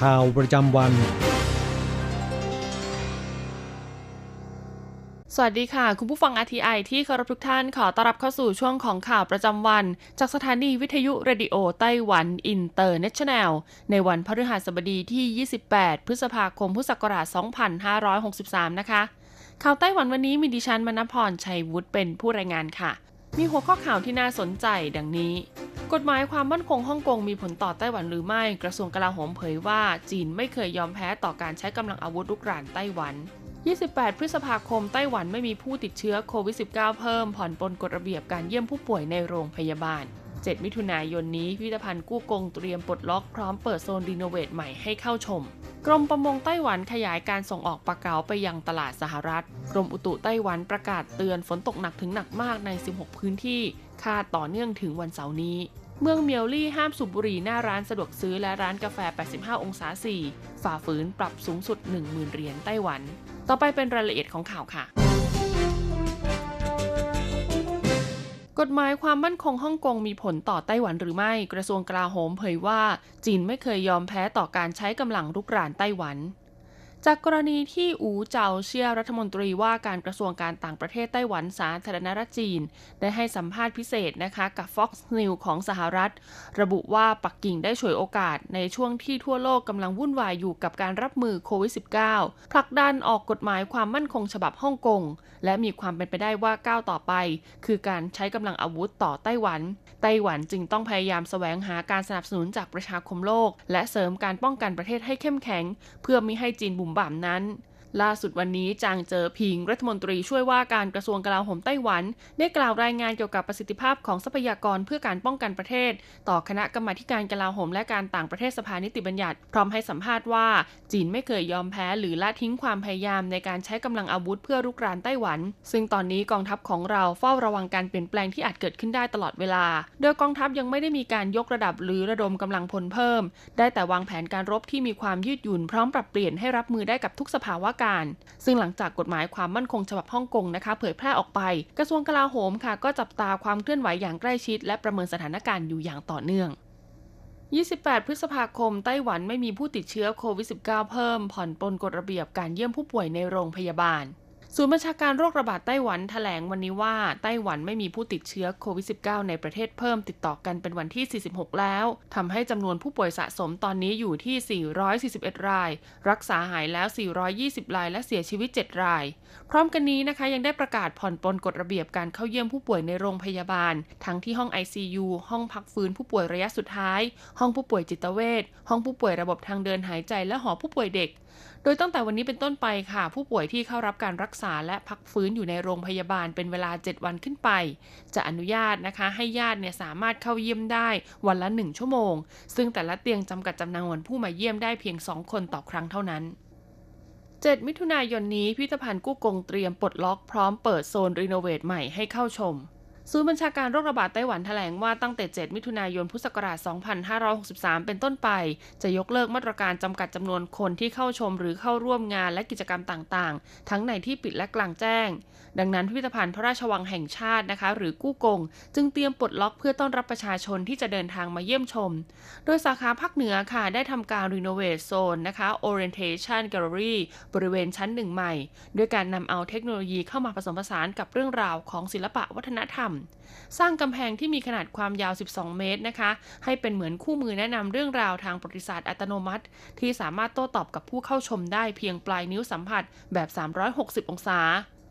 ข่าวประจำวัน สวัสดีค่ะ คุณผู้ฟัง RTI ที่เคารพทุกท่านขอต้อนรับเข้าสู่ช่วงของข่าวประจำวัน จากสถานีวิทยุเรดิโอไต้หวันอินเตอร์เนชั่นแนล ในวันพฤหัสบดีที่ 28 พฤษภาคม พุทธศักราช 2563 นะคะ ข่าวไต้หวันวันนี้มีดิฉันมณพรชัยวุฒิเป็นผู้รายงานค่ะ มีหัวข้อข่าวที่น่าสนใจดังนี้ กฎหมายความมั่นคงฮ่องกงมีผลต่อไต้หวันหรือไม่ กระทรวงกลาโหมเผยว่าจีนไม่เคยยอมแพ้ต่อการใช้กำลังอาวุธรุกรานไต้หวัน 28 พฤษภาคมไต้หวันไม่มีผู้ติดเชื้อโควิด -19 เพิ่มผ่อนปลนกฎระเบียบการเยี่ยมผู้ป่วยในโรงพยาบาล 7 มิถุนายนนี้พิพิธภัณฑ์กู้กงเตรียมปลดล็อกพร้อมเปิดโซนรีโนเวทใหม่ให้เข้าชม กรมประมงไต้หวันขยายการส่งออกปลาเก๋าไปยังตลาดสหรัฐ กรมอุตุไต้หวันประกาศเตือนฝนตกหนักถึงหนักมากใน 16 พื้นที่ คาดต่อเนื่องถึงวันเสาร์นี้ เมืองเมียวลี่ห้ามสูบบุหรี่หน้าร้านสะดวกซื้อและร้านกาแฟ 85 องศา 4 ฝ่าฝืนปรับสูงสุด 10,000 เหรียญไต้หวัน ต่อไปเป็นรายละเอียดของข่าวค่ะ กฎหมายความมั่นคงฮ่องกงมีผลต่อไต้หวันหรือไม่ กระทรวงกลาโหมเผยว่า จีนไม่เคยยอมแพ้ต่อการใช้กำลังรุกรานไต้หวัน จากกรณีที่อูเจาเชียรัฐมนตรีว่าการกระทรวงการต่างประเทศไต้หวันสาธารณรัฐจีน ได้ให้สัมภาษณ์พิเศษนะคะกับ Fox News ของสหรัฐ ระบุว่าปักกิ่งได้ฉวยโอกาสในช่วงที่ทั่วโลกกำลังวุ่นวายอยู่กับการรับมือโควิด -19 ผลักดันออกกฎหมายความมั่นคงฉบับฮ่องกง และมีความเป็นไปได้ว่าก้าวต่อไป คือการใช้กำลังอาวุธต่อไต้หวัน ไต้หวันจึงต้องพยายามแสวงหาการสนับสนุนจากประชาคมโลก และเสริมการป้องกันประเทศให้เข้มแข็ง เพื่อม่ให้จีนบุ่มบ่ามนั้น ล่าสุดวันนี้จางเจอพิงรัฐมนตรีช่วยว่าการกระทรวงกลาโหมไต้หวัน ได้กล่าวรายงานเกี่ยวกับประสิทธิภาพของทรัพยากรเพื่อการป้องกันประเทศ ต่อคณะกรรมาการกลาโหมและการต่างประเทศสภานิติบัญญัติ พร้อมให้สัมภาษณ์ว่า จีนไม่เคยยอมแพ้หรือละทิ้งความพยายามในการใช้กำลังอาวุธเพื่อรุกรานไต้หวัน ซึ่งตอนนี้กองทัพของเราเฝ้าระวังการเปลี่ยนแปลงที่อาจเกิดขึ้นได้ตลอดเวลา โดยกองทัพยังไม่ได้มีการยกระดับหรือระดมกำลังพลเพิ่ม ได้แต่วางแผนการรบที่มีความยืดหยุ่นพร้อมปรับเปลี่ยนให้รับมือได้กับทุกสภาวะการ ซึ่งหลังจากกฎหมายความมั่นคงฉบับฮ่องกงนะคะ เผยแพร่ออกไป กระทรวงกลาโหมค่ะ ก็จับตาความเคลื่อนไหวอย่างใกล้ชิด และประเมินสถานการณ์อยู่อย่างต่อเนื่อง 28 พฤษภาคม ไต้หวันไม่มีผู้ติดเชื้อโควิด -19 เพิ่ม ผ่อนปลนกฎระเบียบการเยี่ยมผู้ป่วยในโรงพยาบาล ศูนย์บัญชาการโรคระบาดไต้หวันแถลงวันนี้ว่าไต้หวันไม่มีผู้ติดเชื้อโควิด -19 ในประเทศเพิ่มติดต่อกันเป็นวันที่ 46 แล้วทำให้จำนวนผู้ป่วยสะสมตอนนี้อยู่ที่ 441 ราย รักษาหายแล้ว 420 ราย และเสียชีวิต 7 ราย พร้อมกันนี้นะคะยังได้ประกาศผ่อนปลนกฎระเบียบการเข้าเยี่ยมผู้ป่วยในโรงพยาบาล ทั้งที่ห้อง ICU ห้องพักฟื้นผู้ป่วยระยะสุดท้าย ห้องผู้ป่วยจิตเวชห้องผู้ป่วยระบบทางเดินหายใจและหอผู้ป่วยเด็ก โดยตั้งแต่วันนี้เป็นต้นไปค่ะ ผู้ป่วยที่เข้ารับการรักษาและพักฟื้นอยู่ในโรงพยาบาลเป็นเวลา 7 วันขึ้นไป จะอนุญาตนะคะให้ญาติเนี่ยสามารถเข้าเยี่ยมได้วันละ 1 ชั่วโมง ซึ่งแต่ละเตียงจำกัดจำนวนผู้มาเยี่ยมได้เพียง 2 คนต่อครั้งเท่านั้น7 มิถุนายนนี้พิพิธภัณฑ์กู้กงเตรียมปลดล็อกพร้อมเปิดโซนรีโนเวทใหม่ให้เข้าชม ศูนย์บัญชาการโรคระบาดไต้หวันแถลงว่าตั้งแต่ 7 มิถุนายน พุทธศักราช 2563 เป็นต้นไป จะยกเลิกมาตรการจำกัดจำนวนคนที่เข้าชมหรือเข้าร่วมงานและกิจกรรมต่างๆ ทั้งในที่ปิดและกลางแจ้ง ดังนั้นพิพิธภัณฑ์พระราชวังแห่งชาตินะคะ หรือกู้กง จึงเตรียมปลดล็อกเพื่อต้อนรับประชาชนที่จะเดินทางมาเยี่ยมชม โดยสาขาภาคเหนือค่ะได้ทำการรีโนเวทโซนนะคะ Orientation Gallery บริเวณชั้นหนึ่งใหม่ ด้วยการนำเอาเทคโนโลยีเข้ามาผสมผสานกับเรื่องราวของศิลปะวัฒนธรรมสร้างกำแพงที่มีขนาดความยาว 12 เมตรนะคะ ให้เป็นเหมือนคู่มือแนะนำเรื่องราวทางประวัติศาสตร์อัตโนมัติ ที่สามารถโต้ตอบกับผู้เข้าชมได้เพียงปลายนิ้วสัมผัสแบบ 360 องศา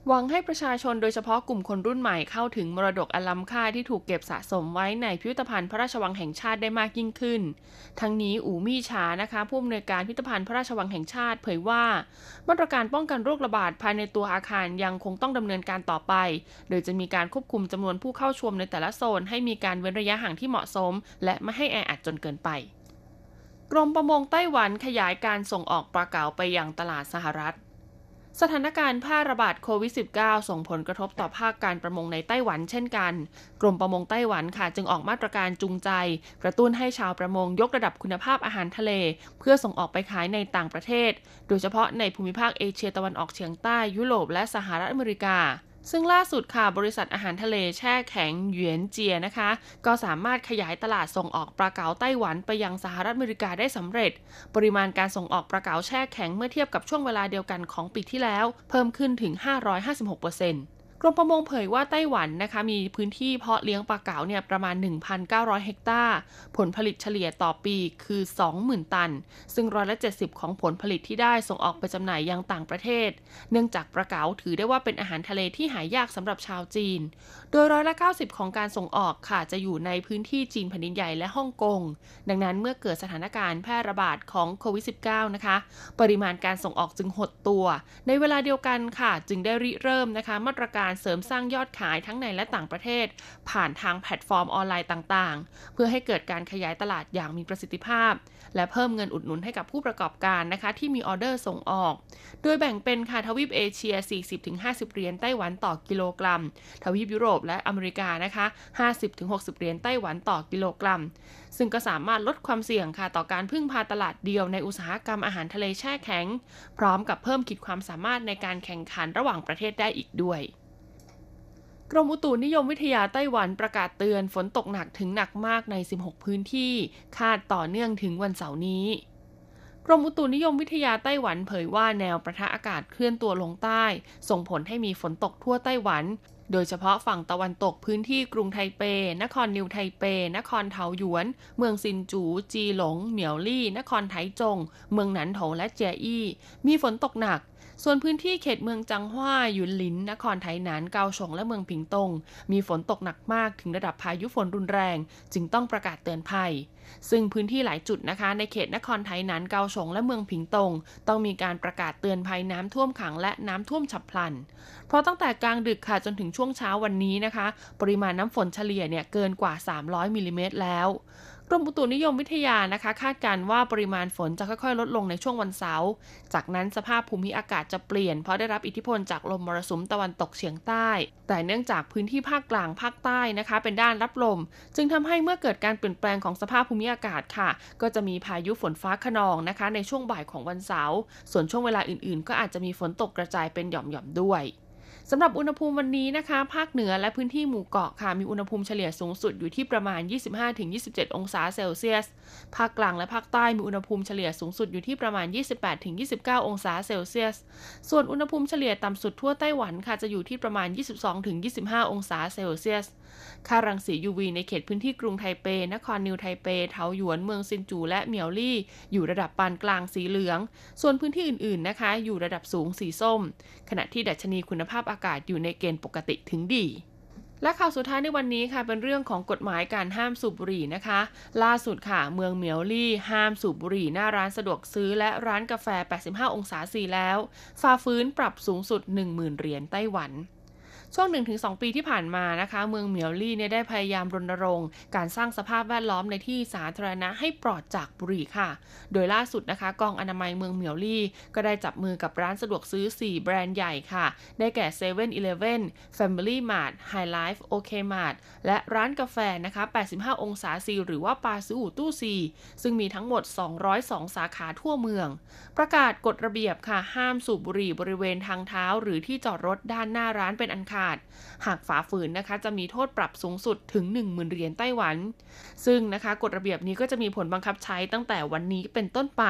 หวังให้ประชาชนโดยเฉพาะกลุ่มคนรุ่นใหม่เข้าถึงมรดกอล้ำค่าที่ถูกเก็บสะสมไว้ในพิพิธภัณฑ์พระราชวังแห่งชาติได้มากยิ่งขึ้น ทั้งนี้อูมี่ชานะคะ ผู้อำนวยการพิพิธภัณฑ์พระราชวังแห่งชาติ เผยว่า มาตรการป้องกันโรคระบาดภายในตัวอาคารยังคงต้องดำเนินการต่อไป โดยจะมีการควบคุมจำนวนผู้เข้าชมในแต่ละโซน ให้มีการเว้นระยะห่างที่เหมาะสม และไม่ให้แออัดจนเกินไปกรมประมงไต้หวันขยายการส่งออกปลาเก๋าไปยังตลาดสหรัฐ สถานการณ์แพร่ระบาดโควิด -19 ส่งผลกระทบต่อภาคการประมงในไต้หวันเช่นกัน กรมประมงไต้หวันค่ะจึงออกมาตรการจูงใจ กระตุ้นให้ชาวประมงยกระดับคุณภาพอาหารทะเล เพื่อส่งออกไปขายในต่างประเทศ โดยเฉพาะในภูมิภาคเอเชียตะวันออกเฉียงใต้ยุโรปและสหรัฐอเมริกา ซึ่งล่าสุดค่ะ บริษัทอาหารทะเลแช่แข็งเหยียนเจียนะคะ ก็สามารถขยายตลาดส่งออกปลาเก๋าไต้หวันไปยังสหรัฐอเมริกาได้สำเร็จ ปริมาณการส่งออกปลาเก๋าแช่แข็งเมื่อเทียบกับช่วงเวลาเดียวกันของปีที่แล้ว เพิ่มขึ้นถึง 556%เกรมประมงเผยว่าไต้หวันนะคะมีพื้นที่เพาะเลี้ยงปลาเก๋าเนี่ยประมาณ 1,900 เฮกตาร์ ผลผลิตเฉลี่ยต่อปีคือ 20,000 ตัน ซึ่งร้อยละ 70 ของผลผลิตที่ได้ส่งออกไปจำหน่ายยังต่างประเทศ เนื่องจากปลาเก๋าถือได้ว่าเป็นอาหารทะเลที่หายากสำหรับชาวจีน โดยร้อยละ 90 ของการส่งออกค่ะจะอยู่ในพื้นที่จีนแผ่นดินใหญ่และฮ่องกง ดังนั้นเมื่อเกิดสถานการณ์แพร่ระบาดของโควิด -19 นะคะ ปริมาณการส่งออกจึงหดตัว ในเวลาเดียวกันค่ะ จึงได้ริเริ่มนะคะ มาตรการเสริมสร้างยอดขายทั้งในและต่างประเทศ ผ่านทางแพลตฟอร์มออนไลน์ต่างๆ เพื่อให้เกิดการขยายตลาดอย่างมีประสิทธิภาพ และเพิ่มเงินอุดหนุนให้กับผู้ประกอบการนะคะ ที่มีออเดอร์ส่งออก โดยแบ่งเป็นค่ะทวีปเอเชีย 40-50 เหรียญไต้หวันต่อกิโลกรัม ทวีปยุโรปและอเมริกานะคะ 50-60 เหรียญไต้หวันต่อกิโลกรัม ซึ่งก็สามารถลดความเสี่ยงค่ะต่อการพึ่งพาตลาดเดียวในอุตสาหกรรมอาหารทะเลแช่แข็ง พร้อมกับเพิ่มขีดความสามารถในการแข่งขันระหว่างประเทศได้อีกด้วย กรมอุตุนิยมวิทยาไต้หวันประกาศเตือนฝนตกหนักถึงหนักมากใน 16 พื้นที่ คาดต่อเนื่องถึงวันเสาร์นี้ กรมอุตุนิยมวิทยาไต้หวันเผยว่าแนวประทะอากาศเคลื่อนตัวลงใต้ ส่งผลให้มีฝนตกทั่วไต้หวัน โดยเฉพาะฝั่งตะวันตกพื้นที่กรุงไทเป นครนิวไทเป นครเทาหยวน เมืองซินจู จีหลง เหมียวลี่ นครไถจง เมืองหนันโถและเจียอี้ มีฝนตกหนัก ส่วนพื้นที่เขตเมืองจังหว้าหยุนหลิน นครไทหนานเกาฉงและเมืองผิงตง มีฝนตกหนักมากถึงระดับพายุฝนรุนแรง จึงต้องประกาศเตือนภัย ซึ่งพื้นที่หลายจุดนะคะ ในเขตนครไทหนานเกาฉงและเมืองผิงตง ต้องมีการประกาศเตือนภัยน้ำท่วมขังและน้ำท่วมฉับพลัน เพราะตั้งแต่กลางดึกค่ะจนถึงช่วงเช้าวันนี้นะคะ ปริมาณน้ำฝนเฉลี่ยเนี่ยเกินกว่า 300มิลิเมตรแล้ว รมอุตุนิยมวิทยานะคะ คาดการว่าปริมาณฝนจะค่อยๆ ลดลงในช่วงวันเสาร์ จากนั้นสภาพภูมิอากาศจะเปลี่ยน เพราะได้รับอิทธิพลจากลมมรสุมตะวันตกเฉียงใต้ แต่เนื่องจากพื้นที่ภาคกลางภาคใต้นะคะ เป็นด้านรับลม จึงทำให้เมื่อเกิดการเปลี่ยนแปลงของสภาพภูมิอากาศค่ะ ก็จะมีพายุฝนฟ้าขนองนะคะ ในช่วงบ่ายของวันเสาร์ ส่วนช่วงเวลาอื่นๆ ก็อาจจะมีฝนตกกระจายเป็นหย่อมๆด้วย สำหรับอุณหภูมิวันนี้นะคะ ภาคเหนือและพื้นที่หมู่เกาะค่ะ มีอุณหภูมิเฉลี่ยสูงสุดอยู่ที่ประมาณ 25-27 องศาเซลเซียส ภาคกลางและภาคใต้มีอุณหภูมิเฉลี่ยสูงสุดอยู่ที่ประมาณ 28-29 องศาเซลเซียส ส่วนอุณหภูมิเฉลี่ยต่ำสุดทั่วไต้หวันค่ะจะอยู่ที่ประมาณ 22-25 องศาเซลเซียส ค่ารังสี UV ในเขตพื้นที่กรุงไทเป นครนิวไทเป เทาหยวน เมืองซินจู และเมียวลี่ อยู่ระดับปานกลางสีเหลือง ส่วนพื้นที่อื่นๆนะคะ อยู่ระดับสูงสีส้ม ขณะที่ดัชนีคุณภาพอากาศอยู่ในเกณฑ์ปกติถึงดีและข่าวสุดท้ายในวันนี้ค่ะเป็นเรื่องของกฎหมายการห้ามสูบบุหรี่นะคะ ล่าสุดค่ะ เมืองเมียวลี่ ห้ามสูบบุหรี่หน้าร้านสะดวกซื้อและร้านกาแฟ 85 องศาสีแล้ว ฝ่าฟื้นปรับสูงสุด 10,000 เหรียญไต้หวัน ช่วง 1-2 ปีที่ผ่านมานะคะ เมืองเหมียวลี่เนี่ยได้พยายามรณรงค์ การสร้างสภาพแวดล้อมในที่สาธารณะให้ปลอดจากบุหรี่ค่ะ โดยล่าสุดนะคะ กองอนามัยเมืองเหมียวลี่ ก็ได้จับมือกับร้านสะดวกซื้อ 4 แบรนด์ใหญ่ค่ะ ได้แก่7 e เ e ่ e อ Family Mart High Life OK Mart และร้านกาแฟนะคะ 85 องศาซีหรือว่าปาซูอูตู้ซีซึ่งมีทั้งหมด 202 สาขาทั่วเมือง ประกาศกฎระเบียบค่ะห้ามสูบบุหรี่บริเวณทางเท้า หรือที่จอดรถด้านหน้าร้านเป็นอันขาขาด หากฝ่าฝืนนะคะจะมีโทษปรับสูงสุดถึง 10,000 เหรียญไต้หวัน ซึ่งนะคะกฎระเบียบนี้ก็จะมีผลบังคับใช้ตั้งแต่วันนี้เป็นต้นไป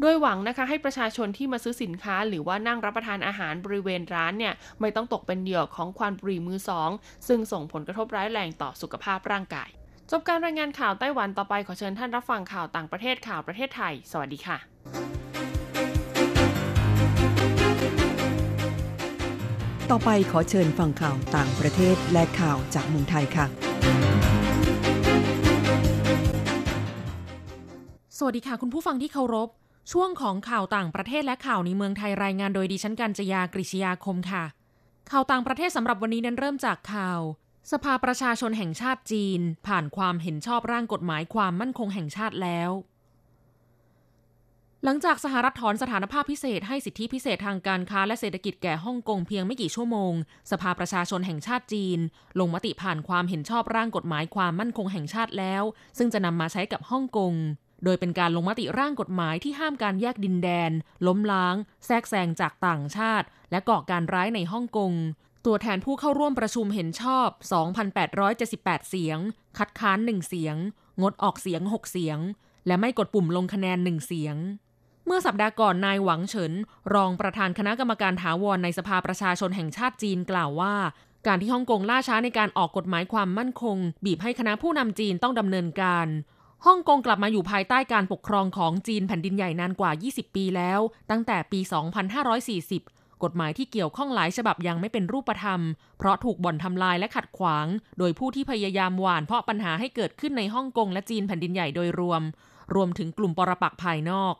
โดยหวังนะคะให้ประชาชนที่มาซื้อสินค้า หรือว่านั่งรับประทานอาหารบริเวณร้านเนี่ยไม่ต้องตกเป็นเหยื่อของควันบุหรี่มือสองซึ่งส่งผลกระทบร้ายแรงต่อสุขภาพร่างกาย จบการรายงานข่าวไต้หวันต่อไปขอเชิญท่านรับฟังข่าวต่างประเทศข่าวประเทศไทย สวัสดีค่ะ ต่อไปขอเชิญฟังข่าวต่างประเทศและข่าวจากเมืองไทยค่ะ สวัสดีค่ะคุณผู้ฟังที่เคารพ ช่วงของข่าวต่างประเทศและข่าวในเมืองไทยรายงานโดยดิฉันกัญจยากริชยาคมค่ะ ข่าวต่างประเทศสำหรับวันนี้นั้นเริ่มจากข่าว สภาประชาชนแห่งชาติจีน ผ่านความเห็นชอบร่างกฎหมายความมั่นคงแห่งชาติแล้ว หลังจากสหรัฐถอนสถานภาพพิเศษให้สิทธิพิเศษทางการค้าและเศรษฐกิจแก่ฮ่องกงเพียงไม่กี่ชั่วโมง สภาประชาชนแห่งชาติจีน ลงมติผ่านความเห็นชอบร่างกฎหมายความมั่นคงแห่งชาติแล้ว ซึ่งจะนำมาใช้กับฮ่องกง โดยเป็นการลงมติร่างกฎหมายที่ห้ามการแยกดินแดน ล้มล้าง แทรกแซงจากต่างชาติ และก่อการร้ายในฮ่องกงตัวแทนผู้เข้าร่วมประชุมเห็นชอบ 2,878 เสียง คัดค้าน 1 เสียง งดออกเสียง 6 เสียง และไม่กดปุ่มลงคะแนน 1 เสียง เมื่อสัปดาห์ก่อนนายหวังเฉิน รองประธานคณะกรรมการถาวรในสภาประชาชนแห่งชาติจีนกล่าวว่า การที่ฮ่องกงล่าช้าในการออกกฎหมายความมั่นคง บีบให้คณะผู้นำจีนต้องดำเนินการฮ่องกงกลับมาอยู่ภายใต้การปกครองของจีนแผ่นดินใหญ่นานกว่า 20 ปีแล้ว ตั้งแต่ปี 2540 กฎหมายที่เกี่ยวข้องหลายฉบับยังไม่เป็นรูปธรรม เพราะถูกบ่อนทำลายและขัดขวาง โดยผู้ที่พยายามหว่านเพาะปัญหาให้เกิดขึ้นในฮ่องกงและจีนแผ่นดินใหญ่โดยรวม รวมถึงกลุ่มปรปักษ์ภายนอก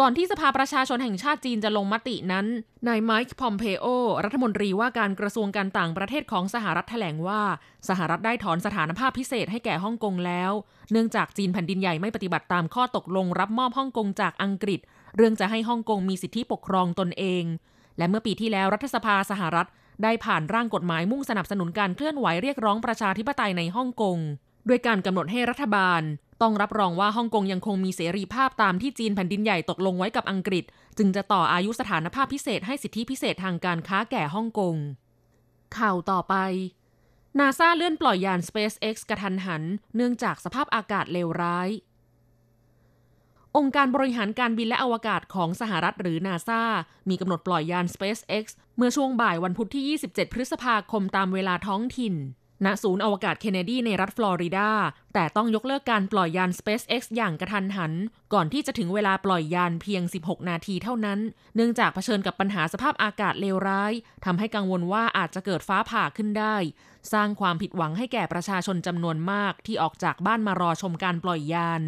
ก่อนที่สภาประชาชนแห่งชาติจีนจะลงมตินั้น นายไมค์พอมเพโอ รัฐมนตรีว่าการกระทรวงการต่างประเทศของสหรัฐแถลงว่า สหรัฐได้ถอนสถานภาพพิเศษให้แก่ฮ่องกงแล้ว เนื่องจากจีนแผ่นดินใหญ่ไม่ปฏิบัติตามข้อตกลงรับมอบฮ่องกงจากอังกฤษ เรื่องจะให้ฮ่องกงมีสิทธิปกครองตนเอง และเมื่อปีที่แล้วรัฐสภาสหรัฐ ได้ผ่านร่างกฎหมายมุ่งสนับสนุนการเคลื่อนไหวเรียกร้องประชาธิปไตยในฮ่องกงด้วยการกำหนดให้รัฐบาล ต้องรับรองว่าฮ่องกงยังคงมีเสรีภาพตามที่จีนแผ่นดินใหญ่ตกลงไว้กับอังกฤษ จึงจะต่ออายุสถานภาพพิเศษให้สิทธิพิเศษทางการค้าแก่ฮ่องกง ข่าวต่อไปนาซาเลื่อนปล่อยยาน SpaceX กระทันหัน เนื่องจากสภาพอากาศเลวร้าย องค์การบริหารการบินและอวกาศของสหรัฐหรือนาซามีกำหนดปล่อยยาน SpaceX เมื่อช่วงบ่ายวันพุธที่ 27 พฤษภาคมตามเวลาท้องถิ่น ณศูนย์อวกาศเคนเนดีในรัฐฟลอริดา แต่ต้องยกเลิกการปล่อยยาน SpaceX อย่างกระทันหัน ก่อนที่จะถึงเวลาปล่อยยานเพียง 16 นาทีเท่านั้น เนื่องจากเผชิญกับปัญหาสภาพอากาศเลวร้ายทำให้กังวลว่าอาจจะเกิดฟ้าผ่าขึ้นได้ สร้างความผิดหวังให้แก่ประชาชนจำนวนมากที่ออกจากบ้านมารอชมการปล่อยยาน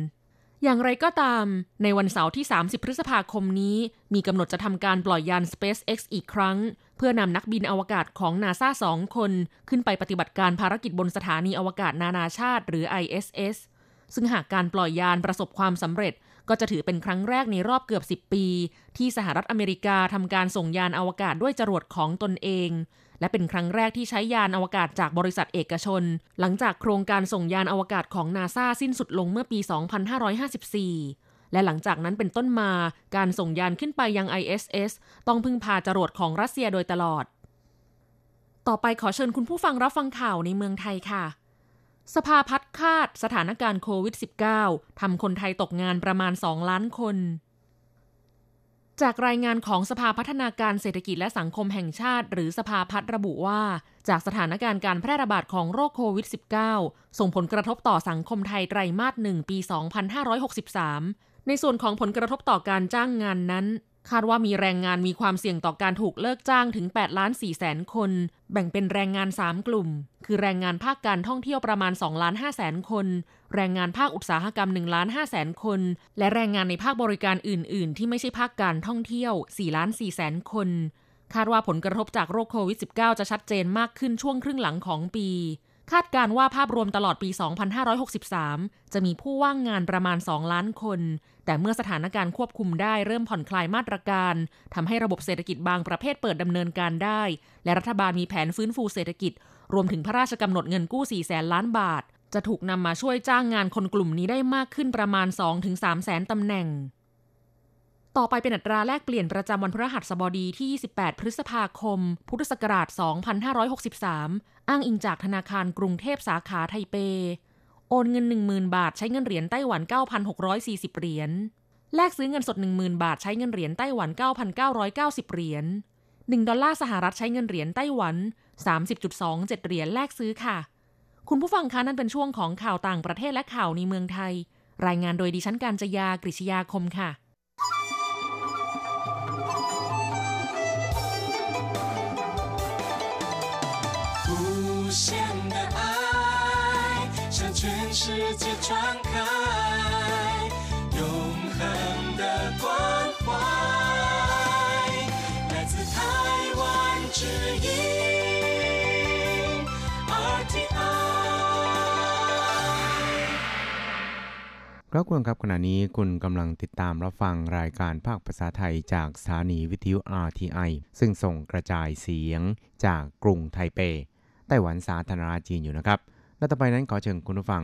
อย่างไรก็ตาม ในวันเสาร์ที่ 30 พฤษภาคมนี้ มีกำหนดจะทำการปล่อยยาน SpaceX อีกครั้ง เพื่อนำนักบินอวกาศของนาซาสองคน ขึ้นไปปฏิบัติการภารกิจบนสถานีอวกาศนานาชาติ หรือ ISS ซึ่งหากการปล่อยยานประสบความสำเร็จ ก็จะถือเป็นครั้งแรกในรอบเกือบ 10 ปี ที่สหรัฐอเมริกาทำการส่งยานอวกาศด้วยจรวดของตนเอง และเป็นครั้งแรกที่ใช้ยานอวกาศจากบริษัทเอกชน หลังจากโครงการส่งยานอวกาศของนาซาสิ้นสุดลงเมื่อปี 2554 และหลังจากนั้นเป็นต้นมาการส่งยานขึ้นไปยัง ISS ต้องพึ่งพาจรวดของรัสเซียโดยตลอด ต่อไปขอเชิญคุณผู้ฟังรับฟังข่าวในเมืองไทยค่ะ สภาพัฒคาดสถานการณ์โควิด -19 ทำคนไทยตกงานประมาณ 2 ล้านคนจากรายงานของสภาพัฒนาการเศรษฐกิจและสังคมแห่งชาติ หรือสภาพัฒระบุว่า จากสถานการณ์การแพร่ระบาดของโรคโควิด -19 ส่งผลกระทบต่อสังคมไทยไตรมาสหนึ่งปี 2563 ในส่วนของผลกระทบต่อการจ้างงานนั้น คาดว่ามีแรงงานมีความเสี่ยงต่อการถูกเลิกจ้างถึง8ล้าน4แสนคน แบ่งเป็นแรงงาน 3 กลุ่ม คือแรงงานภาคการท่องเที่ยวประมาณ2ล้าน5แสนคน แรงงานภาคอุตสาหกรรม1ล้าน5แสนคน และแรงงานในภาคบริการอื่น ๆ ที่ไม่ใช่ภาคการท่องเที่ยว4ล้าน4แสนคน คาดว่าผลกระทบจากโรคโควิด -19 จะชัดเจนมากขึ้นช่วงครึ่งหลังของปี คาดการว่าภาพรวมตลอดปี 2563 จะมีผู้ว่างงานประมาณ 2 ล้านคน แต่เมื่อสถานการณ์ควบคุมได้เริ่มผ่อนคลายมาตรการทำให้ระบบเศรษฐกิจบางประเภทเปิดดำเนินการได้ และรัฐบาลมีแผนฟื้นฟูเศรษฐกิจ รวมถึงพระราชกำหนดเงินกู้ 4 แสนล้านบาท จะถูกนำมาช่วยจ้างงานคนกลุ่มนี้ได้มากขึ้นประมาณ 2-3 แสนตำแหน่ง ต่อไปเป็นอัตราแลกเปลี่ยนประจำวันพฤหัสบดีที่ 28 พฤษภาคม พุทธศักราช 2563 อ้างอิงจากธนาคารกรุงเทพสาขาไทเป โอนเงิน 10,000 บาทใช้เงินเหรียญไต้หวัน 9,640 เหรียญ แลกซื้อเงินสด 10,000 บาทใช้เงินเหรียญไต้หวัน 9,990 เหรียญ 1 ดอลลาร์สหรัฐใช้เงินเหรียญไต้หวัน 30.27 เหรียญแลกซื้อค่ะ คุณผู้ฟังคะนั่นเป็นช่วงของข่าวต่างประเทศและข่าวในเมืองไทย รายงานโดยดิฉันการจยากริชยาคมค่ะ 界传开永恒的关怀来自台湾之音 RTI ครับคุณครับขณะนี้คุณกำลังติดตามรับฟังรายการภาคภาษาไทยจากสถานีวิทยุ RTI ซึ่งส่งกระจายเสียงจากกรุงไทเป ไต้หวันสาธารณรัฐจีนอยู่นะครับ และต่อไปนั้นขอเชิญคุณผู้ฟัง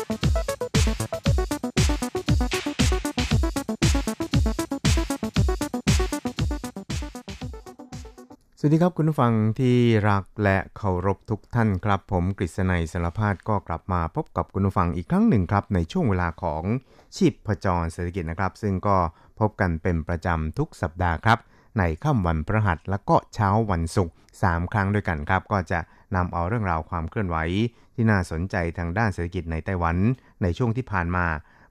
สวัสดีครับคุณผู้ฟังที่รักและเคารพทุกท่านครับ ผมกฤษณัยสารพาดก็กลับมาพบกับคุณผู้ฟังอีกครั้งหนึ่งครับ ในช่วงเวลาของชีพประจรเศรษฐกิจนะครับ ซึ่งก็พบกันเป็นประจำทุกสัปดาห์ครับ ในค่ำวันพฤหัสและก็เช้าวันศุกร์3ครั้งด้วยกันครับ ก็จะนำเอาเรื่องราวความเคลื่อนไหว ที่น่าสนใจทางด้านเศรษฐกิจในไต้หวัน ในช่วงที่ผ่านมา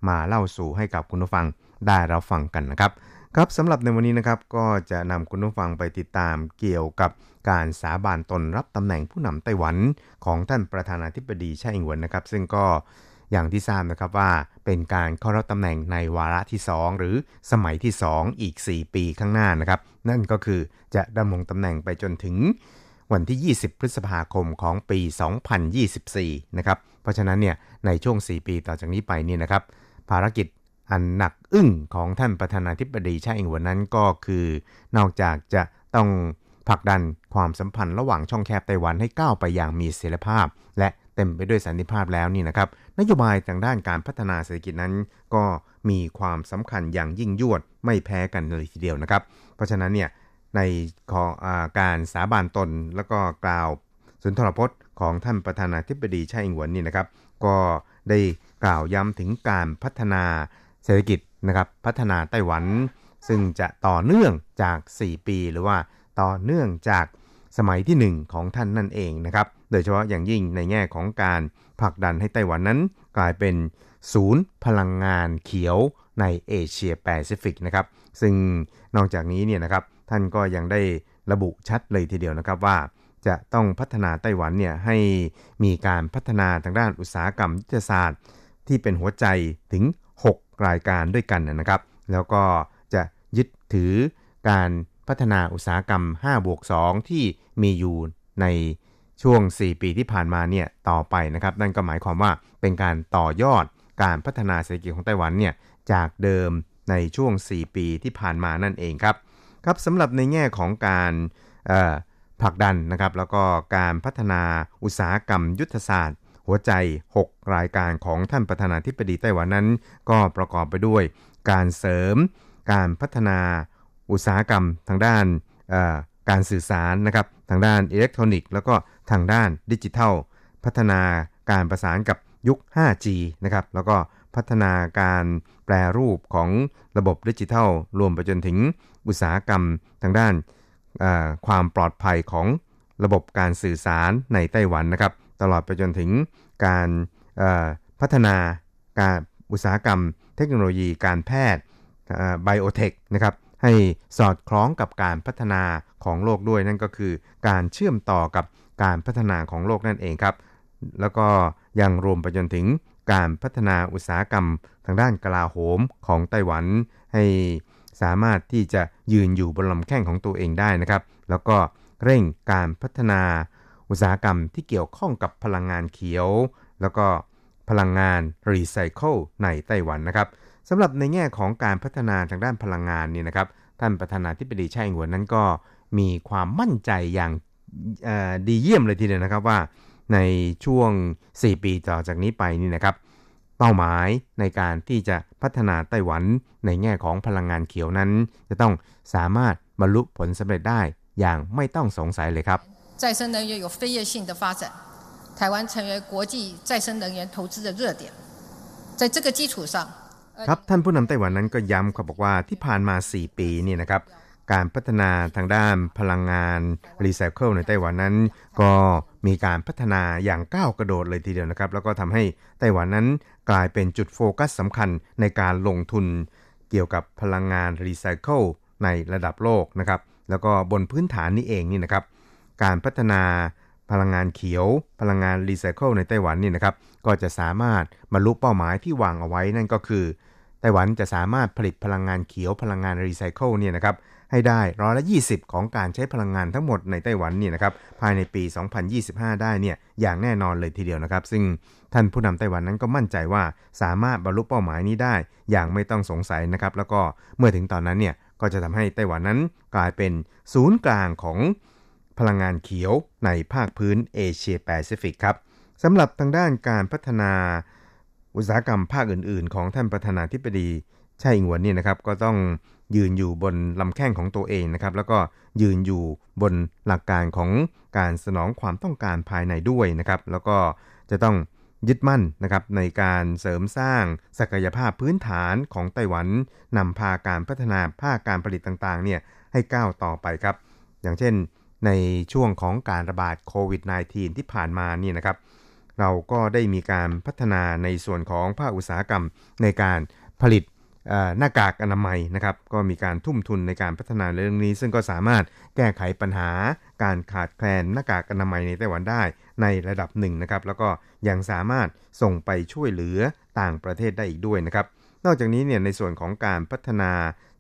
มาเล่าสู่ให้กับคุณผู้ฟังได้รับฟังกันนะครับ ครับสำหรับในวันนี้นะครับก็จะนำคุณผู้ฟังไปติดตามเกี่ยวกับการสาบานตนรับตำแหน่งผู้นำไต้หวันของท่านประธานาธิบดีไช่อิงหวนนะครับ ซึ่งก็อย่างที่ทราบนะครับว่าเป็นการเข้ารับตำแหน่งในวาระที่ 2 หรือสมัยที่ 2 อีก 4 ปีข้างหน้านะครับ นั่นก็คือจะดำรงตำแหน่งไปจนถึงวันที่ 20 พฤษภาคมของปี 2024 นะครับ เพราะฉะนั้นเนี่ยในช่วง 4 ปีต่อจากนี้ไปนี่นะครับ ภารกิจ อันหนักอึ้งของท่านประธานาธิบดีชาอิงหวนนั้นก็คือ นอกจากจะต้องผลักดันความสัมพันธ์ระหว่างช่องแคบไต้หวันให้ก้าวไปอย่างมีเสถีภาพ และเต็มไปด้วยสันติภาพแล้วนี่นะครับ นโยบายทางด้านการพัฒนาเศรษฐกิจนั้น ก็มีความสำคัญอย่างยิ่งยวดไม่แพ้กันเลยทีเดียวนะครับ เพราะฉะนั้นเนี่ยในของอการสาบานตนแล้วก็กล่าวสุนทรพจน์ของท่านประธานาธิบดีชาอิงหวนนี่นะครับ ก็ได้กล่าวย้ำถึงการพัฒนา เศรษฐกิจนะครับพัฒนาไต้หวัน ซึ่งจะต่อเนื่องจาก 4 ปี หรือว่าต่อเนื่องจากสมัยที่ 1 ของท่านนั่นเองนะครับ โดยเฉพาะอย่างยิ่งในแง่ของการผลักดันให้ไต้หวันนั้น กลายเป็นศูนย์พลังงานเขียวในเอเชียแปซิฟิกนะครับ ซึ่งนอกจากนี้เนี่ยนะครับท่านก็ยังได้ระบุชัดเลยทีเดียวนะครับว่าจะต้องพัฒนาไต้หวันเนี่ยให้มีการพัฒนาทางด้านอุตสาหกรรมวิทยาศาสตร์ ที่เป็นหัวใจถึง รายการด้วยกันนะครับ แล้วก็จะยึดถือการพัฒนาอุตสาหกรรม5บวก2ที่มีอยู่ในช่วง 4 ปีที่ผ่านมาเนี่ยต่อไปนะครับ นั่นก็หมายความว่าเป็นการต่อยอดการพัฒนาเศรษฐกิจของไต้หวันเนี่ยจากเดิมในช่วง 4 ปีที่ผ่านมานั่นเองครับครับสำหรับในแง่ของการผลักดันนะครับ แล้วก็การพัฒนาอุตสาหกรรมยุทธศาสตร์ หัวใจ 6 รายการของท่านประธานาธิบดีไต้หวันนั้น ก็ประกอบไปด้วย การเสริม การพัฒนาอุตสาหกรรมทางด้านการสื่อสารนะครับทางด้านอิเล็กทรอนิกส์แล้วก็ทางด้านดิจิทัล พัฒนาการประสานกับยุค 5G นะครับแล้วก็พัฒนาการแปรรูปของระบบดิจิทัล รวมไปจนถึงอุตสาหกรรมทางด้านความปลอดภัยของระบบการสื่อสารในไต้หวันนะครับ ตลอดไปจนถึงการพัฒนาการอุตสาหกรรม เทคโนโลยีการแพทย์ไบโอเทคนะครับให้สอดคล้องกับการพัฒนาของโลกด้วยนั่นก็คือ การเชื่อมต่อกับการพัฒนาของโลกนั่นเองครับ แล้วก็ยังรวมไปจนถึงการพัฒนาอุตสาหกรรมทางด้านกลาโหมของไต้หวัน ให้สามารถที่จะยืนอยู่บนลำแข้งของตัวเองได้นะครับ แล้วก็เร่งการพัฒนา อุตสาหกรรมที่เกี่ยวข้องกับพลังงานเขียว แล้วก็พลังงานรีไซเคิลในไต้หวันนะครับสำหรับในแง่ของการพัฒนาทางด้านพลังงานนี่นะครับ ท่านประธานาธิบดีไช่หวนนั้นก็มีความมั่นใจอย่างดีเยี่ยมเลยทีเดียวนะครับว่าในช่วง 4 ปีต่อจากนี้ไปนี่นะครับ เป้าหมายในการที่จะพัฒนาไต้หวันในแง่ของพลังงานเขียวนั้น จะต้องสามารถบรรลุผลสำเร็จได้อย่างไม่ต้องสงสัยเลยครับ 再生能源有飞跃性的发展，台湾成为国际再生能源投资的热点。在这个基础上，ครับท่านผู้นำไต้หวันนั้นก็ย้ำเขาบอกว่าที่ผ่านมา 4 ปีนี่นะครับการพัฒนาทางด้านพลังงานรีไซเคิลในไต้หวันนั้น ก็มีการพัฒนาอย่างก้าวกระโดดเลยทีเดียวนะครับ แล้วก็ทำให้ไต้หวันนั้นกลายเป็นจุดโฟกัสสำคัญในการลงทุนเกี่ยวกับพลังงานรีไซเคิลในระดับโลกนะครับ แล้วก็บนพื้นฐานนี้เองนี่นะครับ การพัฒนาพลังงานเขียว พลังงานรีไซเคิลในไต้หวันนี่นะครับ ก็จะสามารถบรรลุเป้าหมายที่วางเอาไว้นั่นก็คือ ไต้หวันจะสามารถผลิตพลังงานเขียวพลังงานรีไซเคิลเนี่ยนะครับให้ได้ร้อยละ 20 ของการใช้พลังงานทั้งหมดในไต้หวันนี่นะครับภายในปี 2025 ได้เนี่ยอย่างแน่นอนเลยทีเดียวนะครับ ซึ่งท่านผู้นำไต้หวันนั้นก็มั่นใจว่าสามารถบรรลุเป้าหมายนี้ได้ อย่างไม่ต้องสงสัยนะครับ แล้วก็เมื่อถึงตอนนั้นเนี่ยก็จะทำให้ไต้หวันนั้นกลายเป็นศูนย์กลางของ พลังงานเขียวในภาคพื้นเอเชียแปซิฟิกครับสำหรับทางด้านการพัฒนาอุตสาหกรรมภาคอื่น ๆ ของท่านประธานาธิบดีไช่อิงหวนนี่นะครับก็ต้องยืนอยู่บนลำแข้งของตัวเองนะครับ แล้วก็ยืนอยู่บนหลักการของการสนองความต้องการภายในด้วยนะครับ แล้วก็จะต้องยึดมั่นนะครับในการเสริมสร้างศักยภาพพื้นฐานของไต้หวันนำพาการพัฒนาภาคการผลิตต่างๆเนี่ยให้ก้าวต่อไปครับ อย่างเช่น ในช่วงของการระบาดโควิด -19 ที่ผ่านมานี่นะครับ เราก็ได้มีการพัฒนาในส่วนของภาคอุตสาหกรรมในการผลิตหน้ากากอนามัยนะครับ ก็มีการทุ่มทุนในการพัฒนาเรื่องนี้ ซึ่งก็สามารถแก้ไขปัญหาการขาดแคลนหน้ากากอนามัยในไต้หวันได้ในระดับหนึ่งนะครับ แล้วก็ยังสามารถส่งไปช่วยเหลือต่างประเทศได้อีกด้วยนะครับ นอกจากนี้เนี่ยในส่วนของการพัฒนา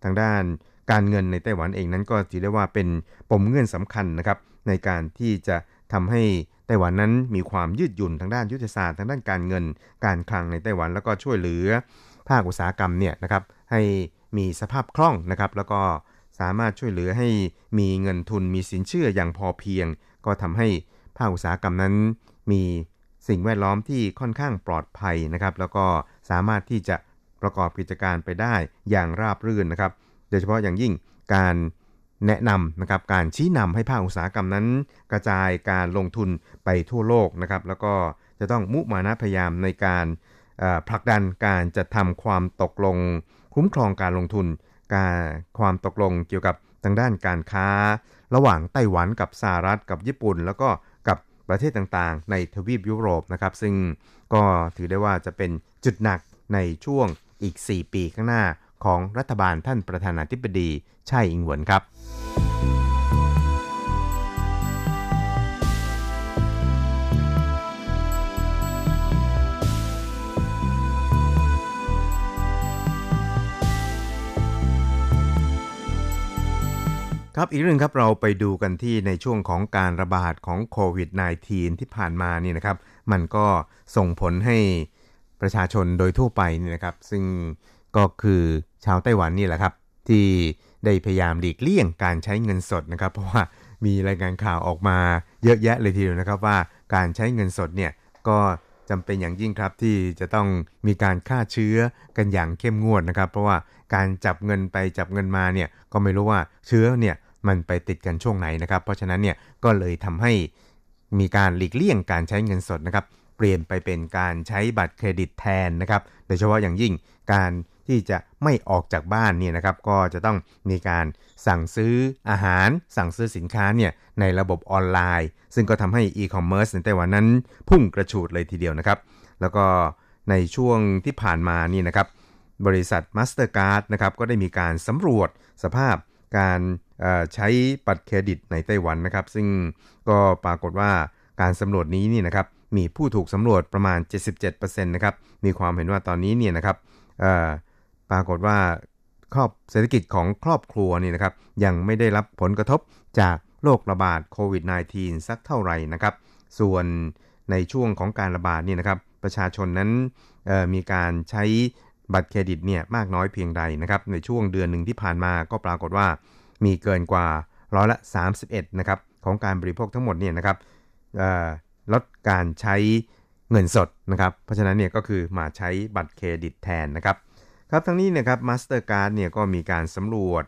ทางด้าน การเงินในไต้หวันเองนั้นก็ถือได้ว่าเป็นปมเงื่อนสำคัญนะครับในการที่จะทำให้ไต้หวันนั้นมีความยืดหยุ่นทางด้านยุทธศาสตร์ทางด้านการเงิน การคลังในไต้หวันแล้วก็ช่วยเหลือ ภาคอุตสาหกรรมเนี่ยนะครับให้มีสภาพคล่องนะครับแล้วก็สามารถช่วยเหลือให้มีเงินทุนมีสินเชื่ออย่างพอเพียง ก็ทำให้ภาคอุตสาหกรรมนั้น มีสิ่งแวดล้อมที่ค่อนข้างปลอดภัยนะครับ แล้วก็สามารถที่จะประกอบกิจการไปได้อย่างราบรื่นนะครับ โดยเฉพาะอย่างยิ่งการแนะนำนะครับการชี้นำให้ภาคอุตสาหกรรมนั้น กระจายการลงทุนไปทั่วโลกนะครับแล้วก็จะต้องมุมานะพยายามในการผลักดันการจัดทำความตกลง คุ้มครองการลงทุน การความตกลงเกี่ยวกับทางด้านการค้า ระหว่างไต้หวันกับสหรัฐกับญี่ปุ่น แล้วก็กับประเทศต่างๆ ในทวีปยุโรปนะครับ ซึ่งก็ถือได้ว่าจะเป็นจุดหนักในช่วงอีก 4 ปีข้างหน้า ของรัฐบาลท่านประธานาธิบดีไช่อิงหวนครับครับอีกเรื่องครับเราไปดูกันที่ในช่วงของการระบาดของโควิด -19 ที่ผ่านมานี่นะครับ มันก็ส่งผลให้ประชาชนโดยทั่วไปนี่นะครับ ซึ่ง ก็คือชาวไต้หวันนี่แหละครับ ที่ได้พยายามหลีกเลี่ยงการใช้เงินสดนะครับ เพราะว่ามีรายงานข่าวออกมาเยอะแยะเลยทีเดียวนะครับว่าการใช้เงินสดเนี่ยก็จำเป็นอย่างยิ่งครับที่จะต้องมีการฆ่าเชื้อกันอย่างเข้มงวดนะครับ เพราะว่าการจับเงินไปจับเงินมาเนี่ยก็ไม่รู้ว่าเชื้อเนี่ยมันไปติดกันช่วงไหนนะครับ เพราะฉะนั้นเนี่ยก็เลยทำให้มีการหลีกเลี่ยงการใช้เงินสดนะครับ เปลี่ยนไปเป็นการใช้บัตรเครดิตแทนนะครับ โดยเฉพาะอย่างยิ่งการ ที่จะไม่ออกจากบ้านเนี่ยนะครับก็จะต้องมีการสั่งซื้ออาหาร สั่งซื้อสินค้าเนี่ยในระบบออนไลน์ ซึ่งก็ทำให้อีคอมเมิร์ซในไต้หวันนั้นพุ่งกระฉูดเลยทีเดียวนะครับ แล้วก็ในช่วงที่ผ่านมานี่นะครับบริษัท Mastercard นะครับก็ได้มีการสำรวจสภาพการใช้บัตรเครดิตในไต้หวันนะครับ ซึ่งก็ปรากฏว่าการสำรวจนี้นี่นะครับมีผู้ถูกสำรวจประมาณ 77%นะครับมีความเห็นว่าตอนนี้เนี่ยนะครับ ปรากฏว่าครอบเศรษฐกิจของครอบครัวนี่นะครับยังไม่ได้รับผลกระทบจากโรคระบาดโควิด -19 สักเท่าไหร่นะครับ ส่วนในช่วงของการระบาดนี่นะครับ ประชาชนนั้นมีการใช้บัตรเครดิตเนี่ยมากน้อยเพียงใดนะครับ ในช่วงเดือนหนึ่งที่ผ่านมาก็ปรากฏว่า มีเกินกว่าร้อยละ 31นะครับของการบริโภคทั้งหมดเนี่ยนะครับลดการใช้เงินสดนะครับ เพราะฉะนั้นเนี่ยก็คือมาใช้บัตรเครดิตแทนนะครับ ครับทั้งนี้นะครับมาสเตอร์การ์ดเนี่ยก็มีการสำรวจ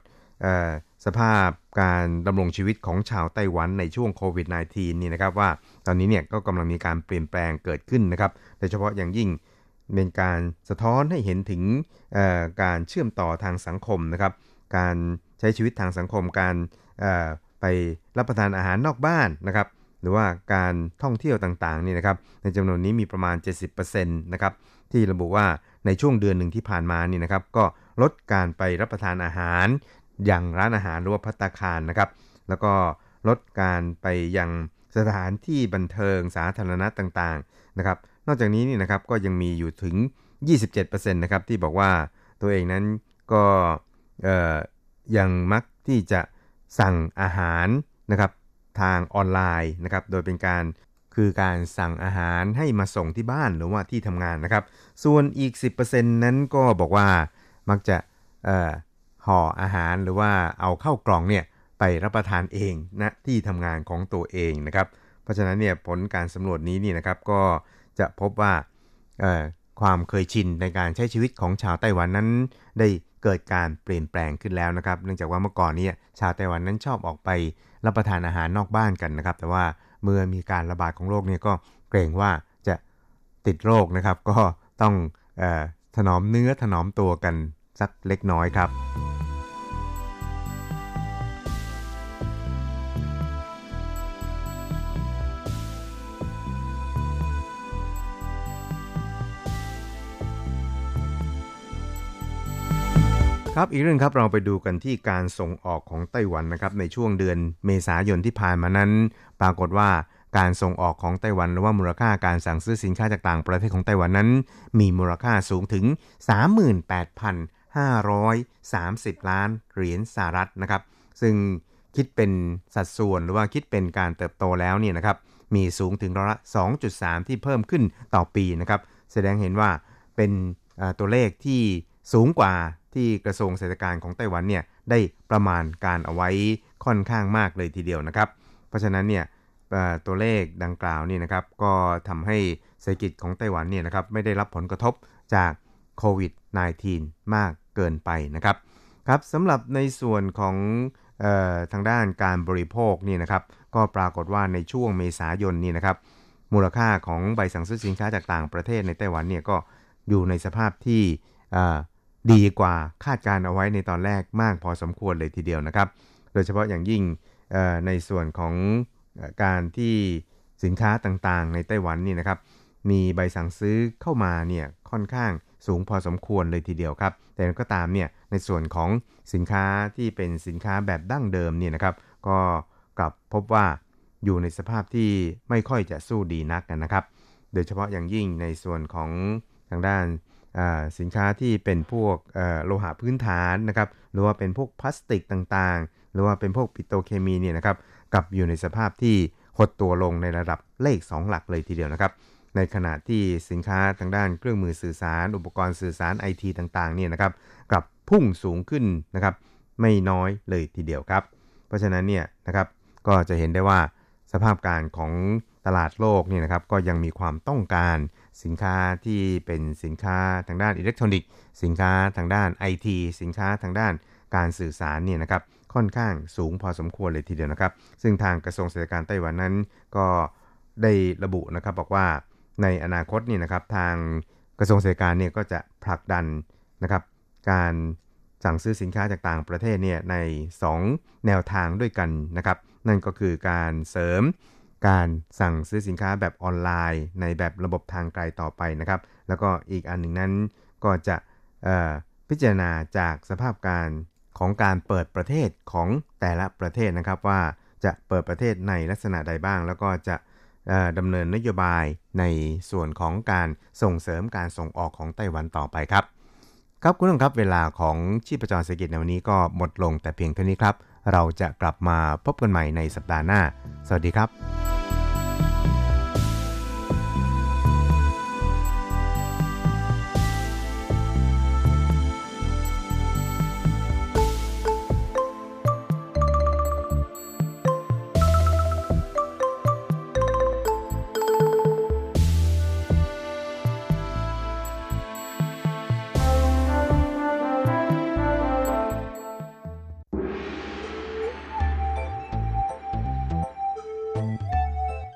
สภาพการดำรงชีวิตของชาวไต้หวันในช่วงโควิด -19 นี่นะครับว่าตอนนี้เนี่ยก็กำลังมีการเปลี่ยนแปลงเกิดขึ้นนะครับโดยเฉพาะอย่างยิ่งเป็นการสะท้อนให้เห็นถึงการเชื่อมต่อทางสังคมนะครับการใช้ชีวิตทางสังคมการไปรับประทานอาหารนอกบ้านนะครับหรือว่าการท่องเที่ยวต่างๆนี่นะครับในจำนวนนี้มีประมาณ 70%นะครับที่ระบุว่า ในช่วงเดือนหนึ่งที่ผ่านมานี่นะครับ ก็ลดการไปรับประทานอาหาร อย่างร้านอาหารหรือว่าพัตตาคารนะครับ แล้วก็ลดการไปยังสถานที่บันเทิงสาธารณะต่างๆนะครับ นอกจากนี้นี่นะครับก็ยังมีอยู่ถึง 27%นะครับที่บอกว่าตัวเองนั้นก็ยังมักที่จะสั่งอาหารนะครับทางออนไลน์นะครับ โดยเป็นการ คือการสั่งอาหารให้มาส่งที่บ้านหรือว่าที่ทำงานนะครับ ส่วนอีก 10%นั้นก็บอกว่ามักจะห่ออาหารหรือว่าเอาเข้ากล่องเนี่ยไปรับประทานเองณนะที่ทำงานของตัวเองนะครับ เพราะฉะนั้นเนี่ยผลการสำรวจนี้นี่นะครับก็จะพบว่าความเคยชินในการใช้ชีวิตของชาวไต้หวันนั้น ได้เกิดการเปลี่ยนแปลงขึ้นแล้วนะครับ เนื่องจากว่าเมื่อก่อนนี้ชาวไต้หวันนั้นชอบออกไปรับประทานอาหารนอกบ้านกันนะครับ แต่ว่า เมื่อมีการระบาดของโรคเนี่ยก็เกรงว่าจะติดโรคนะครับ ก็ต้องอถนอมเนื้อถนอมตัวกันสักเล็กน้อยครับ ครับอีกเรื่องครับเราไปดูกันที่การส่งออกของไต้หวันนะครับในช่วงเดือนเมษายนที่ผ่านมานั้น ปรากฏว่าการส่งออกของไต้หวันหรือว่ามูลค่าการสั่งซื้อสินค้าจากต่างประเทศของไต้หวันนั้น มีมูลค่าสูงถึง 38,530 ล้านเหรียญสหรัฐนะครับซึ่งคิดเป็นสัดส่วนหรือว่าคิดเป็นการเติบโตแล้วเนี่ยนะครับมีสูงถึงร้อยละ 2.3 ที่เพิ่มขึ้นต่อปีนะครับแสดงเห็นว่าเป็นตัวเลขที่สูงกว่า ที่กระทรวงเศรษฐการของไต้หวันเนี่ยได้ประมาณการเอาไว้ค่อนข้างมากเลยทีเดียวนะครับ เพราะฉะนั้นเนี่ยตัวเลขดังกล่าวนี่นะครับก็ทำให้เศรษฐกิจของไต้หวันเนี่ยนะครับไม่ได้รับผลกระทบจากโควิด -19 มากเกินไปนะครับครับสำหรับในส่วนของออทางด้านการบริโภคนี่นะครับก็ปรากฏว่าในช่วงเมษายนนี่นะครับมูลค่าของใบสั่งซื้อสินค้าจากต่างประเทศในไต้หวันเนี่ยก็อยู่ในสภาพที่ ดีกว่าคาดการเอาไว้ในตอนแรกมากพอสมควรเลยทีเดียวนะครับ โดยเฉพาะอย่างยิ่งในส่วนของการที่สินค้าต่างๆ ในไต้หวันนี่นะครับ มีใบสั่งซื้อเข้ามาเนี่ยค่อนข้างสูงพอสมควรเลยทีเดียวครับ แต่ก็ตามเนี่ยในส่วนของสินค้าที่เป็นสินค้าแบบดั้งเดิมเนี่ยนะครับ ก็กลับพบว่าอยู่ในสภาพที่ไม่ค่อยจะสู้ดีนักนะครับ โดยเฉพาะอย่างยิ่งในส่วนของทางด้าน สินค้าที่เป็นพวกโลหะพื้นฐานนะครับหรือว่าเป็นพวกพลาสติกต่างๆ หรือว่าเป็นพวกปิโตเคมีเนี่ยนะครับกับอยู่ในสภาพที่หดตัวลงในระดับเลข 2 หลักเลยทีเดียวนะครับ ในขณะที่สินค้าทางด้านเครื่องมือสื่อสาร อุปกรณ์สื่อสารไอทีต่างๆเนี่ยนะครับกลับพุ่งสูงขึ้นนะครับไม่น้อยเลยทีเดียวครับ เพราะฉะนั้นเนี่ยนะครับก็จะเห็นได้ว่าสภาพการของตลาดโลกเนี่ยนะครับก็ยังมีความต้องการ สินค้าที่เป็นสินค้าทางด้านอิเล็กทรอนิกส์ สินค้าทางด้านไอทีสินค้าทางด้านการสื่อสารเนี่ยนะครับค่อนข้างสูงพอสมควรเลยทีเดียวนะครับ ซึ่งทางกระทรวงเศรษฐการไต้หวันนั้นก็ได้ระบุนะครับบอกว่าในอนาคตนี่นะครับทางกระทรวงเศรษฐการเนี่ยก็จะผลักดันนะครับการสั่งซื้อสินค้าจากต่างประเทศเนี่ยใน 2 แนวทางด้วยกันนะครับ นั่นก็คือการเสริม การสั่งซื้อสินค้าแบบออนไลน์ ในแบบระบบทางไกลต่อไปนะครับ แล้วก็อีกอันหนึ่งนั้นก็จะพิจารณาจากสภาพการของการเปิดประเทศของแต่ละประเทศนะครับ ว่าจะเปิดประเทศในลักษณะใดบ้าง แล้วก็จะดำเนินนโยบายในส่วนของการส่งเสริมการส่งออกของไต้หวันต่อไปครับ ครับคุณผู้ชมครับเวลาของชีพจรเศรษฐกิจในวันนี้ก็หมดลงแต่เพียงเท่านี้ครับ เราจะกลับมาพบกันใหม่ในสัปดาห์หน้า สวัสดีครับ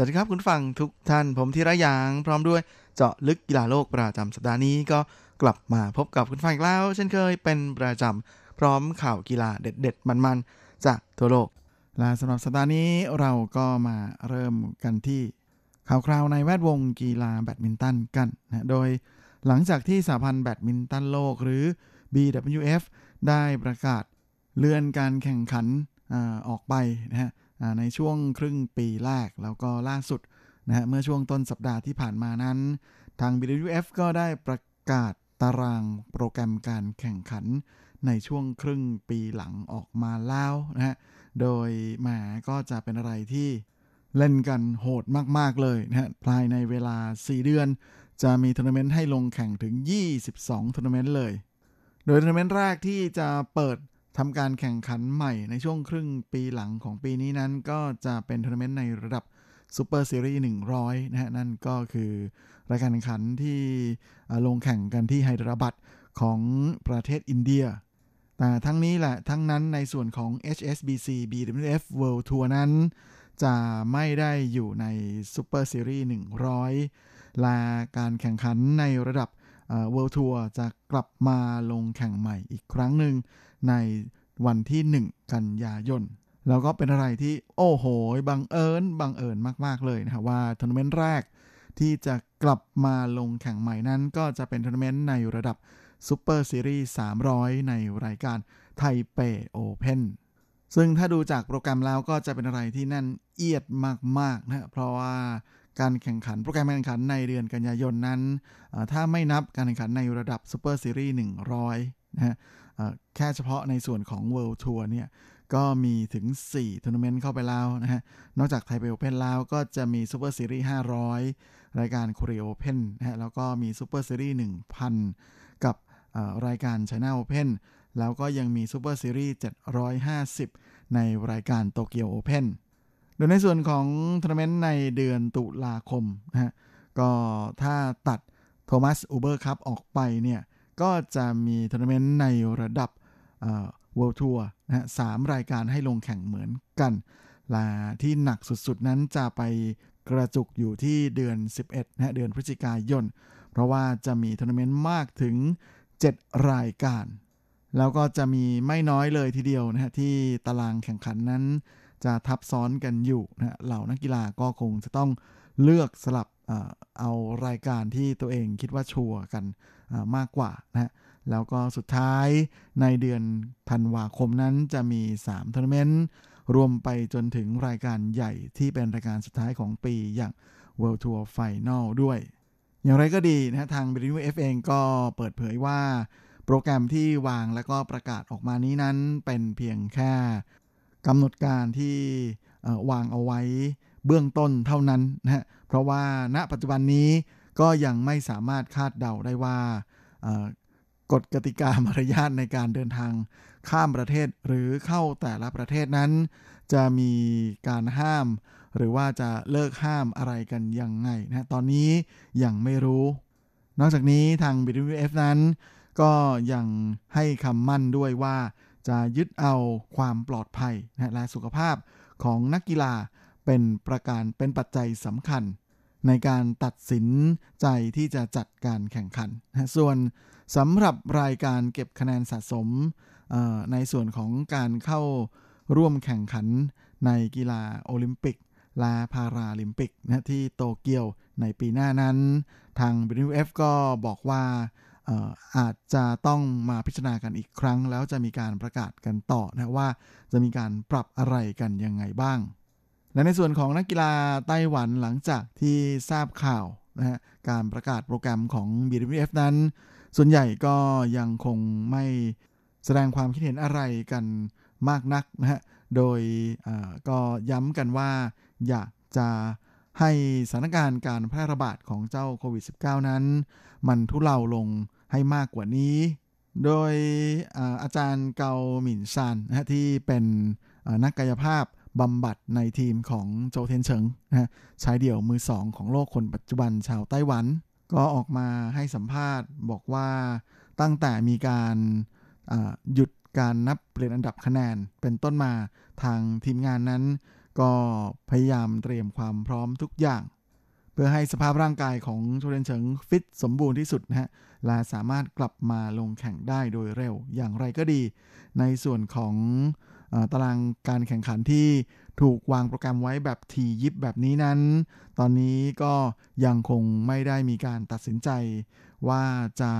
สวัสดีครับคุณฟังทุกท่านผมธีระยางพร้อมด้วยเจาะลึกกีฬาโลกประจำสัปดาห์นี้ก็กลับมาพบกับคุณฟังอีกแล้ว เช่นเคยเป็นประจำพร้อมข่าวกีฬาเด็ดๆ มันๆ จากทั่วโลก และสำหรับสัปดาห์นี้เราก็มาเริ่มกันที่ข่าวคราวในแวดวงกีฬาแบดมินตันกันนะโดยหลังจากที่สหพันธ์แบดมินตันโลกหรือ BWF ได้ประกาศเลื่อนการแข่งขันออกไปนะฮะ ในช่วงครึ่งปีแรกแล้วก็ล่าสุดนะฮะเมื่อช่วงต้นสัปดาห์ที่ผ่านมานั้น ทาง BWF ก็ได้ประกาศตารางโปรแกรมการแข่งขันในช่วงครึ่งปีหลังออกมาแล้วนะฮะ โดยรวมก็จะเป็นอะไรที่เล่นกันโหดมาก ๆ เลยนะฮะ ภายในเวลา 4 เดือน จะมีทัวร์นาเมนต์ให้ลงแข่งถึง 22ทัวร์นาเมนต์เลย โดยทัวร์นาเมนต์แรกที่จะเปิด ทำการแข่งขันใหม่ในช่วงครึ่งปีหลังของปีนี้นั้น ก็จะเป็นทัวร์นาเมนต์ในระดับซูเปอร์ซีรีส์100 นะฮะ นั่นก็คือรายการแข่งขันที่ลงแข่งกันที่ไฮเดอราบัดของประเทศอินเดีย แต่ทั้งนี้แหละ ทั้งนั้นในส่วนของ HSBC BWF World Tour นั้น จะไม่ได้อยู่ในซูเปอร์ซีรีส์100 และการแข่งขันในระดับ World Tour จะกลับมาลงแข่งใหม่อีกครั้งหนึ่งในวันที่ 1 กันยายน แล้วก็เป็นอะไรที่โอ้โห บังเอิญบังเอิญมาก ๆ เลยนะครับว่าทัวร์นาเมนต์แรกที่จะกลับมาลงแข่งใหม่นั้น ก็จะเป็นทัวร์นาเมนต์ในระดับ Super Series 300 ในรายการ Taipei Open ซึ่งถ้าดูจากโปรแกรมแล้วก็จะเป็นอะไรที่แน่นเอียดมากๆนะเพราะว่า การแข่งขันโปรแกรมการแข่งขันในเดือนกันยายนนั้น ถ้าไม่นับการแข่งขันในระดับ Super Series 100 นะฮะแค่เฉพาะในส่วนของ World Tour เนี่ยก็มีถึง 4 ทัวร์นาเมนต์เข้าไปแล้วนะฮะ นอกจาก Taipei Open แล้วก็จะมี Super Series 500 รายการ Korea Open นะฮะ แล้วก็มี Super Series 1,000 กับรายการ China Open แล้วก็ยังมี Super Series 750 ในรายการ Tokyo Open โดยในส่วนของทัวร์นาเมนต์ในเดือนตุลาคมนะฮะก็ถ้าตัด Thomas Uber Cup ออกไปเนี่ยก็จะมีทัวร์นาเมนต์ในระดับ World Tour นะฮะสามรายการให้ลงแข่งเหมือนกันและที่หนักสุดๆนั้นจะไปกระจุกอยู่ที่เดือน 11นะฮะเดือนพฤศจิกายน เพราะว่าจะมีทัวร์นาเมนต์มากถึง 7 รายการ แล้วก็จะมีไม่น้อยเลยทีเดียวนะฮะที่ตารางแข่งขันนั้น จะทับซ้อนกันอยู่นะเหล่านักกีฬาก็คงจะต้องเลือกสลับเอารายการที่ตัวเองคิดว่าชัวร์กันมากกว่านะแล้วก็สุดท้ายในเดือนธันวาคมนั้นจะมี3ทัวร์นาเมนต์รวมไปจนถึงรายการใหญ่ที่เป็นรายการสุดท้ายของปีอย่าง World Tour Final ด้วย อย่างไรก็ดีนะทาง BWF เองก็เปิดเผยว่า โปรแกรมที่วางและก็ประกาศออกมานี้นั้นเป็นเพียงแค่ กำหนดการที่วางเอาไว้เบื้องต้นเท่านั้นนะฮะเพราะว่าณปัจจุบันนี้ก็ยังไม่สามารถคาดเดาได้ว่ากฎกติกามารยาทในการเดินทางข้ามประเทศหรือเข้าแต่ละประเทศนั้น จะมีการห้าม หรือว่าจะเลิกห้ามอะไรกันยังไงนะตอนนี้ยังไม่รู้ นอกจากนี้ทาง BWF นั้น ก็ยังให้คำมั่นด้วยว่า จะยึดเอาความปลอดภัยนะและสุขภาพของนักกีฬาเป็นประการเป็นปัจจัยสำคัญ ในการตัดสินใจที่จะจัดการแข่งขันนะส่วนสำหรับรายการเก็บคะแนนสะสมในส่วนของการเข้าร่วมแข่งขันในกีฬาโอลิมปิกและพาราลิมปิกนะที่โตเกียวในปีหน้านั้น ทาง BWF ก็บอกว่า อาจจะต้องมาพิจารณากันอีกครั้ง แล้วจะมีการประกาศกันต่อนะว่าจะมีการปรับอะไรกันยังไงบ้าง และในส่วนของนักกีฬาไต้หวันหลังจากที่ทราบข่าวนะฮะการประกาศโปรแกรมของ BWF นั้น ส่วนใหญ่ก็ยังคงไม่แสดงความคิดเห็นอะไรกันมากนักนะฮะ โดยก็ย้ำกันว่าอยากจะให้สถานการณ์การแพร่ระบาดของเจ้าโควิด -19 นั้น มันทุเลาลง ให้มากกว่านี้ โดยอาจารย์เกาหมินซานนะที่เป็นนักกายภาพบำบัดในทีมของโจเทนเฉิงนะชายเดี่ยวมือสองของโลกคนปัจจุบันชาวไต้หวัน ก็ออกมาให้สัมภาษณ์บอกว่าตั้งแต่มีการหยุดการนับเปลี่ยนอันดับคะแนนเป็นต้นมาทางทีมงานนั้น ก็พยายามเตรียมความพร้อมทุกอย่าง พื่อให้สภาพร่างกายของโชเรนเฉิงฟิตสมบูรณ์ที่สุดนะฮะและสามารถกลับมาลงแข่งได้โดยเร็วอย่างไรก็ดี ในส่วนของตารางการแข่งขันที่ถูกวางโปรแกรมไว้แบบทียิบแบบนี้นั้น ตอนนี้ก็ยังคงไม่ได้มีการตัดสินใจว่าจะ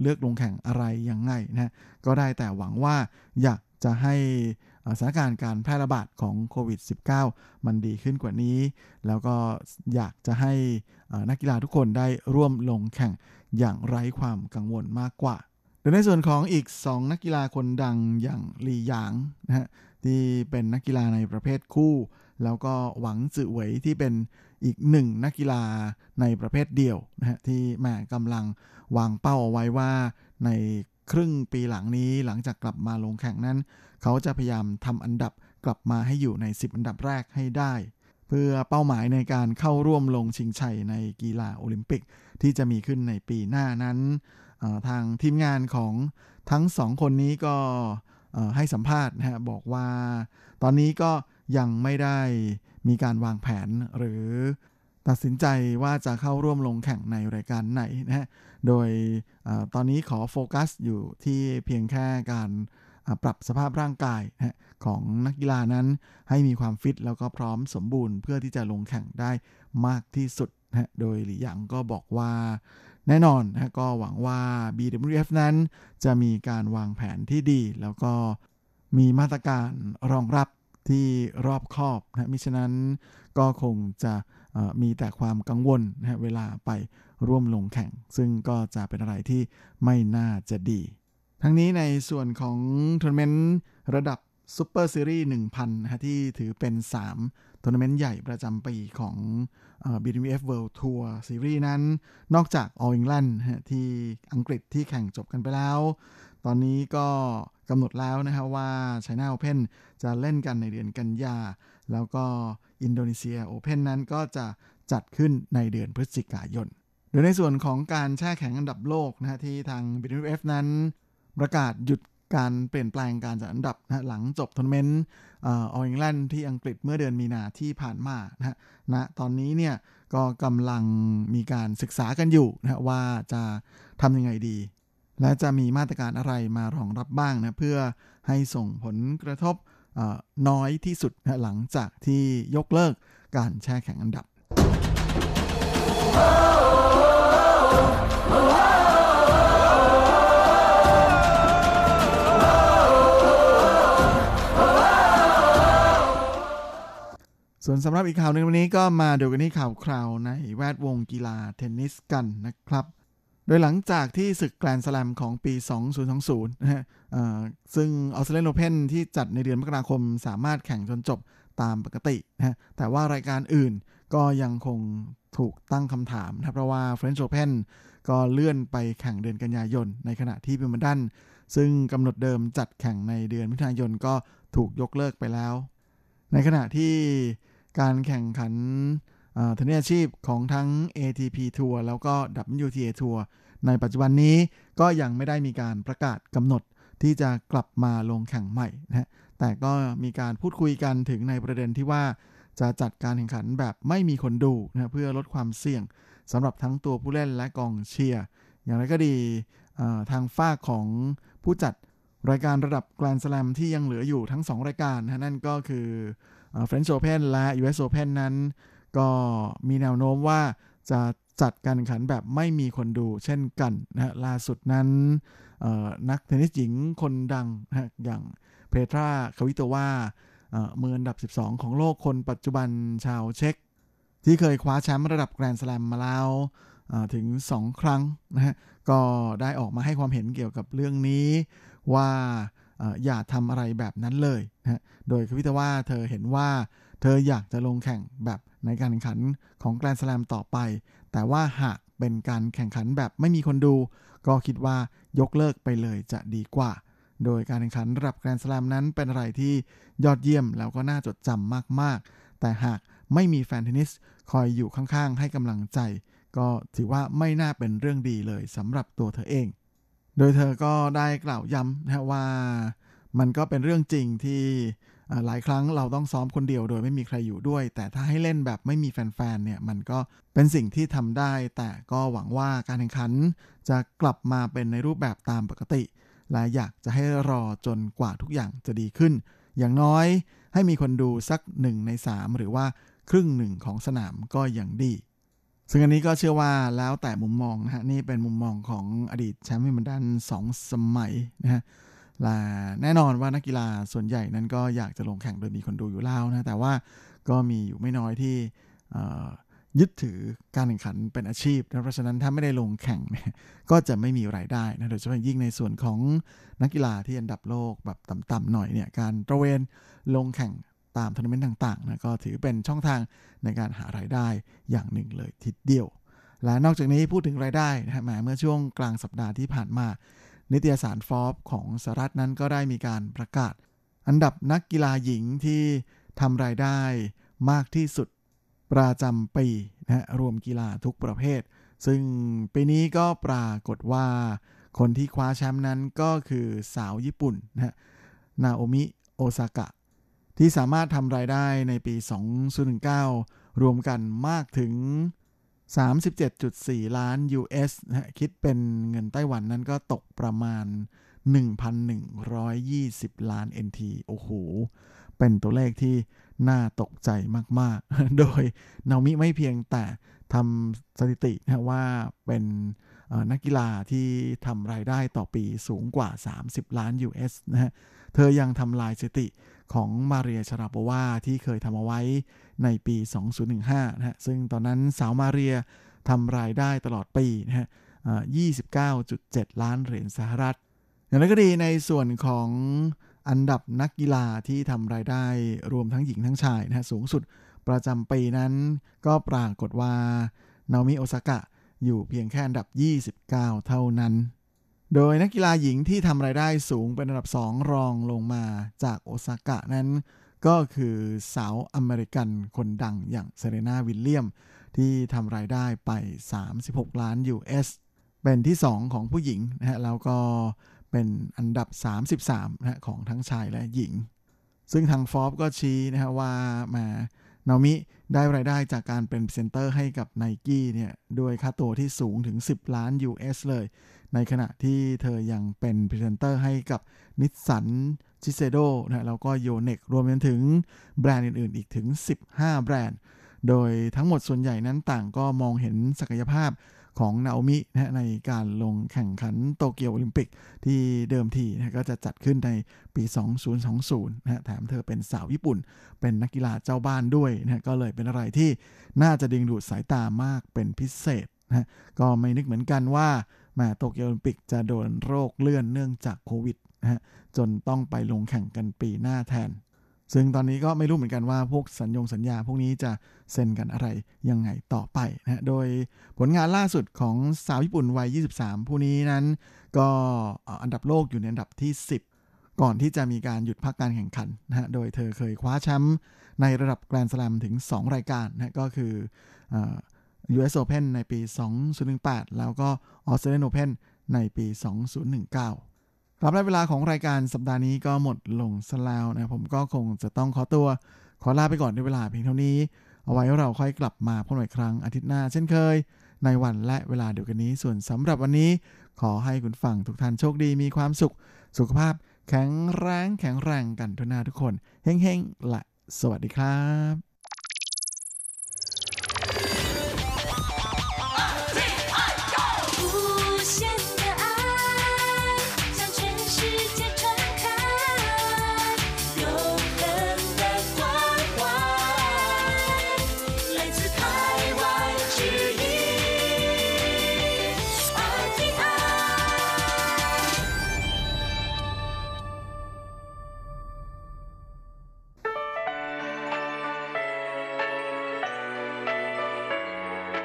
เลือกลงแข่งอะไรยังไงนะก็ได้แต่หวังว่าอยาก จะให้สถานการณ์การแพร่ระบาดของโควิด -19 มันดีขึ้นกว่านี้ แล้วก็อยากจะให้นักกีฬาทุกคนได้ร่วมลงแข่งอย่างไร้ความกังวลมากกว่าโดยในส่วนของอีก 2 นักกีฬาคนดังอย่างลีหยางนะฮะที่เป็นนักกีฬาในประเภทคู่ แล้วก็หวังจื่อเหวยที่เป็นอีกหนึ่งนักกีฬาในประเภทเดี่ยวนะฮะที่แม่กำลังวางเป้าเอาไว้ว่าใน ครึ่งปีหลังนี้หลังจากกลับมาลงแข่งนั้น เขาจะพยายามทำอันดับกลับมาให้อยู่ใน 10 อันดับแรกให้ได้ เพื่อเป้าหมายในการเข้าร่วมลงชิงชัยในกีฬาโอลิมปิกที่จะมีขึ้นในปีหน้านั้น ทางทีมงานของทั้งสองคนนี้ก็ให้สัมภาษณ์นะฮะบอกว่า ตอนนี้ก็ยังไม่ได้มีการวางแผนหรือตัดสินใจว่าจะเข้าร่วมลงแข่งในรายการไหนนะฮะ โดยอตอนนี้ขอโฟกัสอยู่ที่เพียงแค่การปรับสภาพร่างกายของนักกีฬานั้นให้มีความฟิตแล้วก็พร้อมสมบูรณ์ เพื่อที่จะลงแข่งได้มากที่สุดนะโดยหลี่หยางก็บอกว่าแน่นอนนะก็หวังว่า BWF นั้นจะมีการวางแผนที่ดี แล้วก็มีมาตรการรองรับที่รอบคอบนะมิฉะนั้นก็คงจะมีแต่ความกังวลนะเวลาไป ร่วมลงแข่ง ซึ่งก็จะเป็นอะไรที่ไม่น่าจะดี ทั้งนี้ในส่วนของทัวร์นาเมนต์ระดับ Super Series 1,000นะฮะที่ถือเป็น 3 ทัวร์นาเมนต์ใหญ่ประจำปีของ BWF World Tour Series นั้น นอกจาก All England ที่อังกฤษที่แข่งจบกันไปแล้ว ตอนนี้ก็กำหนดแล้วนะฮะว่า China Open จะเล่นกันในเดือนกันยา แล้วก็อินโดนีเซีย Open นั้นก็จะจัดขึ้นในเดือนพฤศจิกายน โดยในส่วนของการแช่แข็งอันดับโลกนะฮะที่ทาง BWF นั้น ประกาศหยุดการเปลี่ยนแปลงการจัดอันดับนะหลังจบทัวร์นาเมนต์ออลอิงแลนด์ที่อังกฤษเมื่อเดือนมีนาที่ผ่านมานะฮะณตอนนี้เนี่ยก็กำลังมีการศึกษากันอยู่นะว่าจะทำยังไงดี และจะมีมาตรการอะไรมารองรับบ้างนะเพื่อให้ส่งผลกระทบน้อยที่สุดนะหลังจากที่ยกเลิกการแช่แข็งอันดับ ส่วนสำหรับอีกข่าวหนึ่งวันนี้ก็มาดูกันที่ข่าวคราวในแวดวงกีฬาเทนนิสกันนะครับ โดยหลังจากที่ศึกแกรนด์สแลมของปี 2020 นะฮะซึ่งออสเตรเลียนโอเพนที่จัดในเดือนมกราคมสามารถแข่งจนจบตามปกตินะฮะแต่ว่ารายการอื่นก็ยังคง ถูกตั้งคำถามนะเพราะว่า French Open ก็เลื่อนไปแข่งเดือนกันยายน ในขณะที่พิมดันซึ่งกำหนดเดิมจัดแข่งในเดือนมิถุนายนก็ถูกยกเลิกไปแล้ว ในขณะที่การแข่งขันเทนนิสอาชีพของทั้ง ATP ทัวร์แล้วก็ WTA ทัวร์ในปัจจุบันนี้ก็ยังไม่ได้มีการประกาศกำหนดที่จะกลับมาลงแข่งใหม่นะแต่ก็มีการพูดคุยกันถึงในประเด็นที่ว่า จะจัดการแข่งขันแบบไม่มีคนดูนะเพื่อลดความเสี่ยงสำหรับทั้งตัวผู้เล่นและกองเชียร์อย่างไรก็ดีทางฝั่งของผู้จัดรายการระดับแกรนด์สแลมที่ยังเหลืออยู่ทั้ง 2 รายการนะนั่นก็คือ French Open และ US Open นั้น ก็มีแนวโน้มว่าจะจัดการแข่งขันแบบไม่มีคนดูเช่นกันนะล่าสุดนั้นนักเทนนิสหญิงคนดังนะอย่างเพทราคาวิโตวา มืออันดับ 12 ของโลกคนปัจจุบันชาวเช็ก ที่เคยคว้าแชมป์ระดับแกรนด์สแลมมาแล้วถึง 2 ครั้งนะฮะก็ได้ออกมาให้ความเห็นเกี่ยวกับเรื่องนี้ว่าอย่าทำอะไรแบบนั้นเลยนะโดยควิตว่าเธอเห็นว่าเธออยากจะลงแข่งแบบในการแข่งขันของแกรนด์สแลมต่อไป แต่ว่าหากเป็นการแข่งขันแบบไม่มีคนดู ก็คิดว่ายกเลิกไปเลยจะดีกว่า โดยการแข่งขันระดับแกรนด์สแลมนั้นเป็นอะไรที่ยอดเยี่ยมแล้วก็น่าจดจำมากๆ แต่หากไม่มีแฟนเทนนิสคอยอยู่ข้างๆ ให้กำลังใจ ก็ถือว่าไม่น่าเป็นเรื่องดีเลยสำหรับตัวเธอเอง โดยเธอก็ได้กล่าวย้ำนะว่ามันก็เป็นเรื่องจริงที่หลายครั้งเราต้องซ้อมคนเดียวโดยไม่มีใครอยู่ด้วย แต่ถ้าให้เล่นแบบไม่มีแฟนๆเนี่ยมันก็เป็นสิ่งที่ทำได้ แต่ก็หวังว่าการแข่งขันจะกลับมาเป็นในรูปแบบตามปกติ และอยากจะให้รอจนกว่าทุกอย่างจะดีขึ้น อย่างน้อยให้มีคนดูสักหนึ่งใน3หรือว่าครึ่งหนึ่งของสนามก็ยังดี ซึ่งอันนี้ก็เชื่อว่าแล้วแต่มุมมองนะฮะนี่เป็นมุมมองของอดีตแชมป์วิมเบิลดันสองสมัยนะฮะและแน่นอนว่านักกีฬาส่วนใหญ่นั้นก็อยากจะลงแข่งโดยมีคนดูอยู่แล้วนะแต่ว่าก็มีอยู่ไม่น้อยที่ ยึดถือการแข่งขันเป็นอาชีพนะเพราะฉะนั้นถ้าไม่ได้ลงแข่งเนี่ยก็จะไม่มีรายได้นะโดยเฉพาะยิ่งในส่วนของนักกีฬาที่อันดับโลกแบบต่ำๆหน่อยเนี่ยการตระเวนลงแข่งตามทัวร์นาเมนต์ต่างๆนะก็ถือเป็นช่องทางในการหารายได้อย่างหนึ่งเลยทีเดียว และนอกจากนี้พูดถึงรายได้นะฮะเมื่อช่วงกลางสัปดาห์ที่ผ่านมา นิตยสารฟอร์บของสหรัฐนั้นก็ได้มีการประกาศ อันดับนักกีฬาหญิงที่ทำรายได้มากที่สุด ประจำปีนะรวมกีฬาทุกประเภท ซึ่งปีนี้ก็ปรากฏว่า คนที่คว้าแชมป์นั้นก็คือสาวญี่ปุ่นนะนาโอมิโอซากะ ที่สามารถทำรายได้ในปี 2019 รวมกันมากถึง 37.4 ล้าน US นะคิดเป็นเงินไต้หวันนั้นก็ตกประมาณ 1,120 ล้าน NT โอ้โห เป็นตัวเลขที่ น่าตกใจมากๆ โดยนามิไม่เพียงแต่ทำสถิตินะว่าเป็นนักกีฬาที่ทำรายได้ต่อปีสูงกว่า 30 ล้าน US นะฮะ เธอยังทำลายสถิติของมาเรียชาราปวาที่เคยทำเอาไว้ในปี 2015 นะฮะ ซึ่งตอนนั้นสาวมาเรียทำรายได้ตลอดปีนะฮะ29.7 ล้านเหรียญสหรัฐ อย่างไรก็ดีในส่วนของ อันดับนักกีฬาที่ทำรายได้รวมทั้งหญิงทั้งชายนะฮะสูงสุดประจำปีนั้นก็ปรากฏว่านาโอมิโอซากะอยู่เพียงแค่อันดับ 29 เท่านั้น โดยนักกีฬาหญิงที่ทำรายได้สูงเป็นอันดับ 2 รองลงมาจากโอซาก้านั้น ก็คือสาวอเมริกันคนดังอย่างเซเรนาวิลเลียม ที่ทำรายได้ไป 36 ล้าน US เป็นที่ 2 ของผู้หญิงนะฮะแล้วก็ เป็นอันดับ 33นะของทั้งชายและหญิง ซึ่งทางฟอบก็ชี้นะฮะว่านาโอมิได้รายได้จากการเป็นพรีเซนเตอร์ให้กับไนกี้เนี่ยด้วยค่าตัวที่สูงถึง 10 ล้าน US เลย ในขณะที่เธอยังเป็นพรีเซนเตอร์ให้กับ Nissan Shiseido นะแล้วก็ Yonex รวมไปถึงแบรนด์อื่นๆ อีกถึง 15 แบรนด์ โดยทั้งหมดส่วนใหญ่นั้นต่างก็มองเห็นศักยภาพ ของนาโอมินะในการลงแข่งขันโตเกียวโอลิมปิกที่เดิมทีนะก็จะจัดขึ้นในปี 2020นะแถมเธอเป็นสาวญี่ปุ่น เป็นนักกีฬาเจ้าบ้านด้วยนะก็เลยเป็นอะไรที่น่าจะดึงดูดสายตามากเป็นพิเศษนะก็ไม่นึกเหมือนกันว่ามาโตเกียวโอลิมปิกจะโดนโรคเลื่อนเนื่องจากโควิดนะฮะจนต้องไปลงแข่งกันปีหน้าแทน ซึ่งตอนนี้ก็ไม่รู้เหมือนกันว่าพวกสัญญงสัญญา พวกนี้จะเซ็นกันอะไรยังไงต่อไปนะโดยผลงานล่าสุดของสาวญี่ปุ่นวัย 23 ผู้นี้นั้น ก็อันดับโลกอยู่ในอันดับที่ 10 ก่อนที่จะมีการหยุดพักการแข่งขันนะฮะโดยเธอเคยคว้าแชมป์ในระดับแกรนด์สแลมถึง 2 รายการนะก็คือ US Open ในปี 2018 แล้วก็ Australian Open ในปี 2019 รับและเวลาของรายการสัปดาห์นี้ก็หมดลงซะแล้วนะผมก็คงจะต้องขอตัว ขอลาไปก่อนในเวลาเพียงเท่านี้ เอาไว้เราค่อยกลับมาพบกันอีกครั้งอาทิตย์หน้าเช่นเคย ในวันและเวลาเดียวกันนี้ ส่วนสำหรับวันนี้ ขอให้คุณฟังทุกท่านโชคดีมีความสุข สุขภาพ แข็งแรงแข็งแรงกันทุกนาทุกคนเฮ้งๆและสวัสดีครับ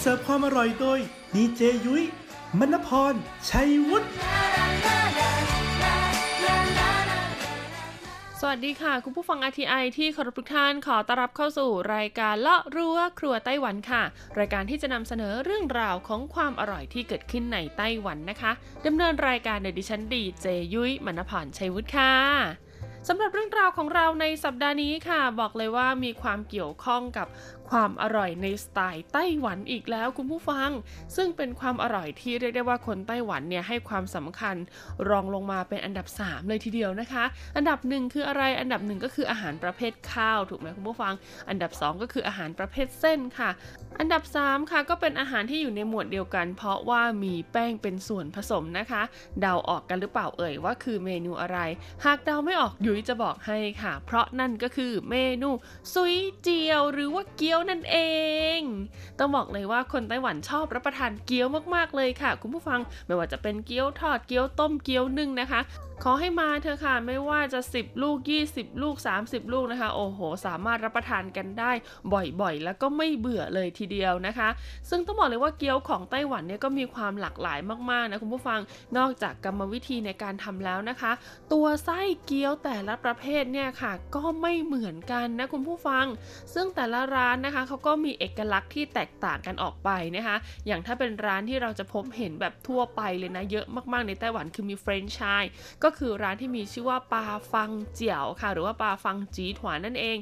เสิร์ฟความอร่อยโดยดีเจยุ้ยมณพร ชัยวุฒิสวัสดีค่ะ คุณผู้ฟัง RTI ที่เคารพทุกท่านขอต้อนรับเข้าสู่รายการเลาะรั้วครัวไต้หวันค่ะ รายการที่จะนำเสนอเรื่องราวของความอร่อยที่เกิดขึ้นในไต้หวันนะคะดำเนินรายการโดยดิฉันดีเจยุ้ยมณพรชัยวุฒิค่ะสำหรับเรื่องราวของเราในสัปดาห์นี้ค่ะ บอกเลยว่ามีความเกี่ยวข้องกับความอร่อยในสไตล์ไต้หวันอีกแล้วคุณผู้ฟัง ซึ่งเป็นความอร่อยที่เรียกได้ว่าคนไต้หวันเนี่ยให้ความสำคัญรองลงมาเป็นอันดับ 3 เลยทีเดียวนะคะ อันดับหนึ่งคืออะไรอันดับหนึ่งก็คืออาหารประเภทข้าวถูกไหมคุณผู้ฟัง อันดับ 2 ก็คืออาหารประเภทเส้นค่ะ อันดับ 3 ค่ะก็เป็นอาหารที่อยู่ในหมวดเดียวกัน เพราะว่ามีแป้งเป็นส่วนผสมนะคะ เดาออกกันหรือเปล่าเอ่ยว่าคือเมนูอะไร หากเดาไม่ออกยุ้ยจะบอกให้ค่ะ เพราะนั่นก็คือเมนูซุยเจียวหรือว่าเกี๊ยวนั่นเอง ต้องบอกเลยว่าคนไต้หวันชอบรับประทานเกี๊ยวมากๆเลยค่ะ คุณผู้ฟังไม่ว่าจะเป็นเกี๊ยวทอดเกี๊ยวต้มเกี๊ยวนึ่งนะคะ ขอให้มาเธอค่ะไม่ว่าจะ 10 ลูก 20 ลูก 30 ลูกนะคะ โอ้โห สามารถรับประทานกันได้บ่อยๆ แล้วก็ไม่เบื่อเลยทีเดียวนะคะ ซึ่งต้องบอกเลยว่าเกี๊ยวของไต้หวันเนี่ยก็มีความหลากหลายมากๆนะคุณผู้ฟังนอกจากกรรมวิธีในการทำแล้วนะคะ ตัวไส้เกี๊ยวแต่ละประเภทเนี่ยค่ะ ก็ไม่เหมือนกันนะคุณผู้ฟัง ซึ่งแต่ละร้านนะคะเขาก็มีเอกลักษณ์ที่แตกต่างกันออกไปนะคะ อย่างถ้าเป็นร้านที่เราจะพบเห็นแบบทั่วไปเลยนะเยอะมากๆในไต้หวันคือมีเฟรนช์ชายก็็คือร้านที่มีชื่อว่าปลาฟังเจียวค่ะ หรือว่าปลาฟังจีถวานนั่นเอง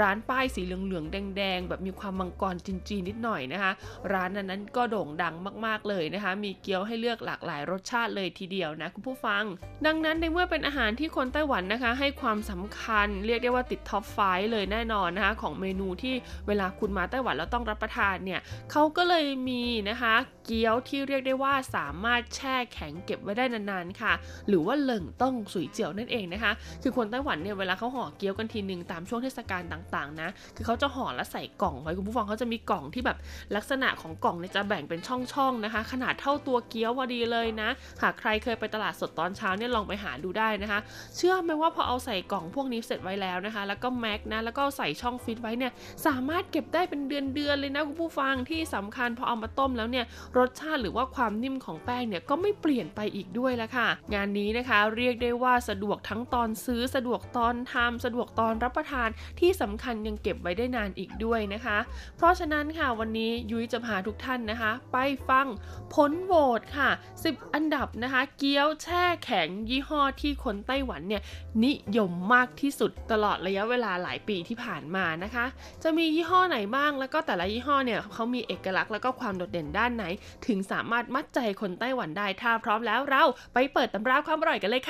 ร้านป้ายสีเหลืองๆแดง ๆ แบบมีความมังกรจีนๆนิดหน่อยนะคะ ร้านนั้นก็โด่งดังมากๆเลยนะคะ มีเกี๊ยวให้เลือกหลากหลายรสชาติเลยทีเดียวนะคุณผู้ฟัง ดังนั้นในเมื่อเป็นอาหารที่คนไต้หวันนะคะ ให้ความสำคัญเรียกได้ว่าติดท็อปไฟเลยแน่นอนนะคะของเมนูที่เวลาคุณมาไต้หวันแล้วต้องรับประทานเนี่ยเขาก็เลยมีนะคะ เกี๊ยวที่เรียกได้ว่าสามารถแช่แข็งเก็บไว้ได้นานๆค่ะ หรือว่าเหลิงต้องสุยเจียวนั่นเองนะคะ คือคนไต้หวันเนี่ยเวลาเขาห่อเกี๊ยวกันทีหนึ่งตามช่วงเทศกาลต่างๆนะ คือเขาจะห่อแล้วใส่กล่องไว้คุณผู้ฟังเขาจะมีกล่องที่แบบลักษณะของกล่องเนี่ยจะแบ่งเป็นช่องๆนะคะ ขนาดเท่าตัวเกี๊ยวพอดีเลยนะ หากใครเคยไปตลาดสดตอนเช้าเนี่ยลองไปหาดูได้นะคะ เชื่อไหมว่าพอเอาใส่กล่องพวกนี้เสร็จไว้แล้วนะคะ แล้วก็แม็กนะแล้วก็ใส่ช่องฟิตไว้เนี่ยสามารถเก็บได้เป็นเดือนๆเลยนะคุณผู้ฟังที่สำคัญพอเอามาต้มแล้วเนี่ยรสชาติหรือว่าความนิ่มของแป้งเนี่ยก็ไม่เปลี่ยนไปอีกด้วยละค่ะ งานนี้นะคะเรียกได้ว่าสะดวกทั้งตอนซื้อสะดวกตอนทำสะดวกตอนรับประทานที่สำคัญยังเก็บไว้ได้นานอีกด้วยนะคะ เพราะฉะนั้นค่ะวันนี้ยุ้ยจะพาทุกท่านนะคะ ไปฟังผลโหวตค่ะ 10 อันดับนะคะ เกี๊ยวแช่แข็งยี่ห้อที่คนไต้หวันเนี่ยนิยมมากที่สุดตลอดระยะเวลาหลายปีที่ผ่านมานะคะ จะมียี่ห้อไหนบ้างแล้วก็แต่ละยี่ห้อเนี่ยเขามีเอกลักษณ์แล้วก็ความโดดเด่นด้านไหน ถึงสามารถมัดใจคนไต้หวันได้ถ้าพร้อมแล้วเราไปเปิดตำราความอร่อยกันเลย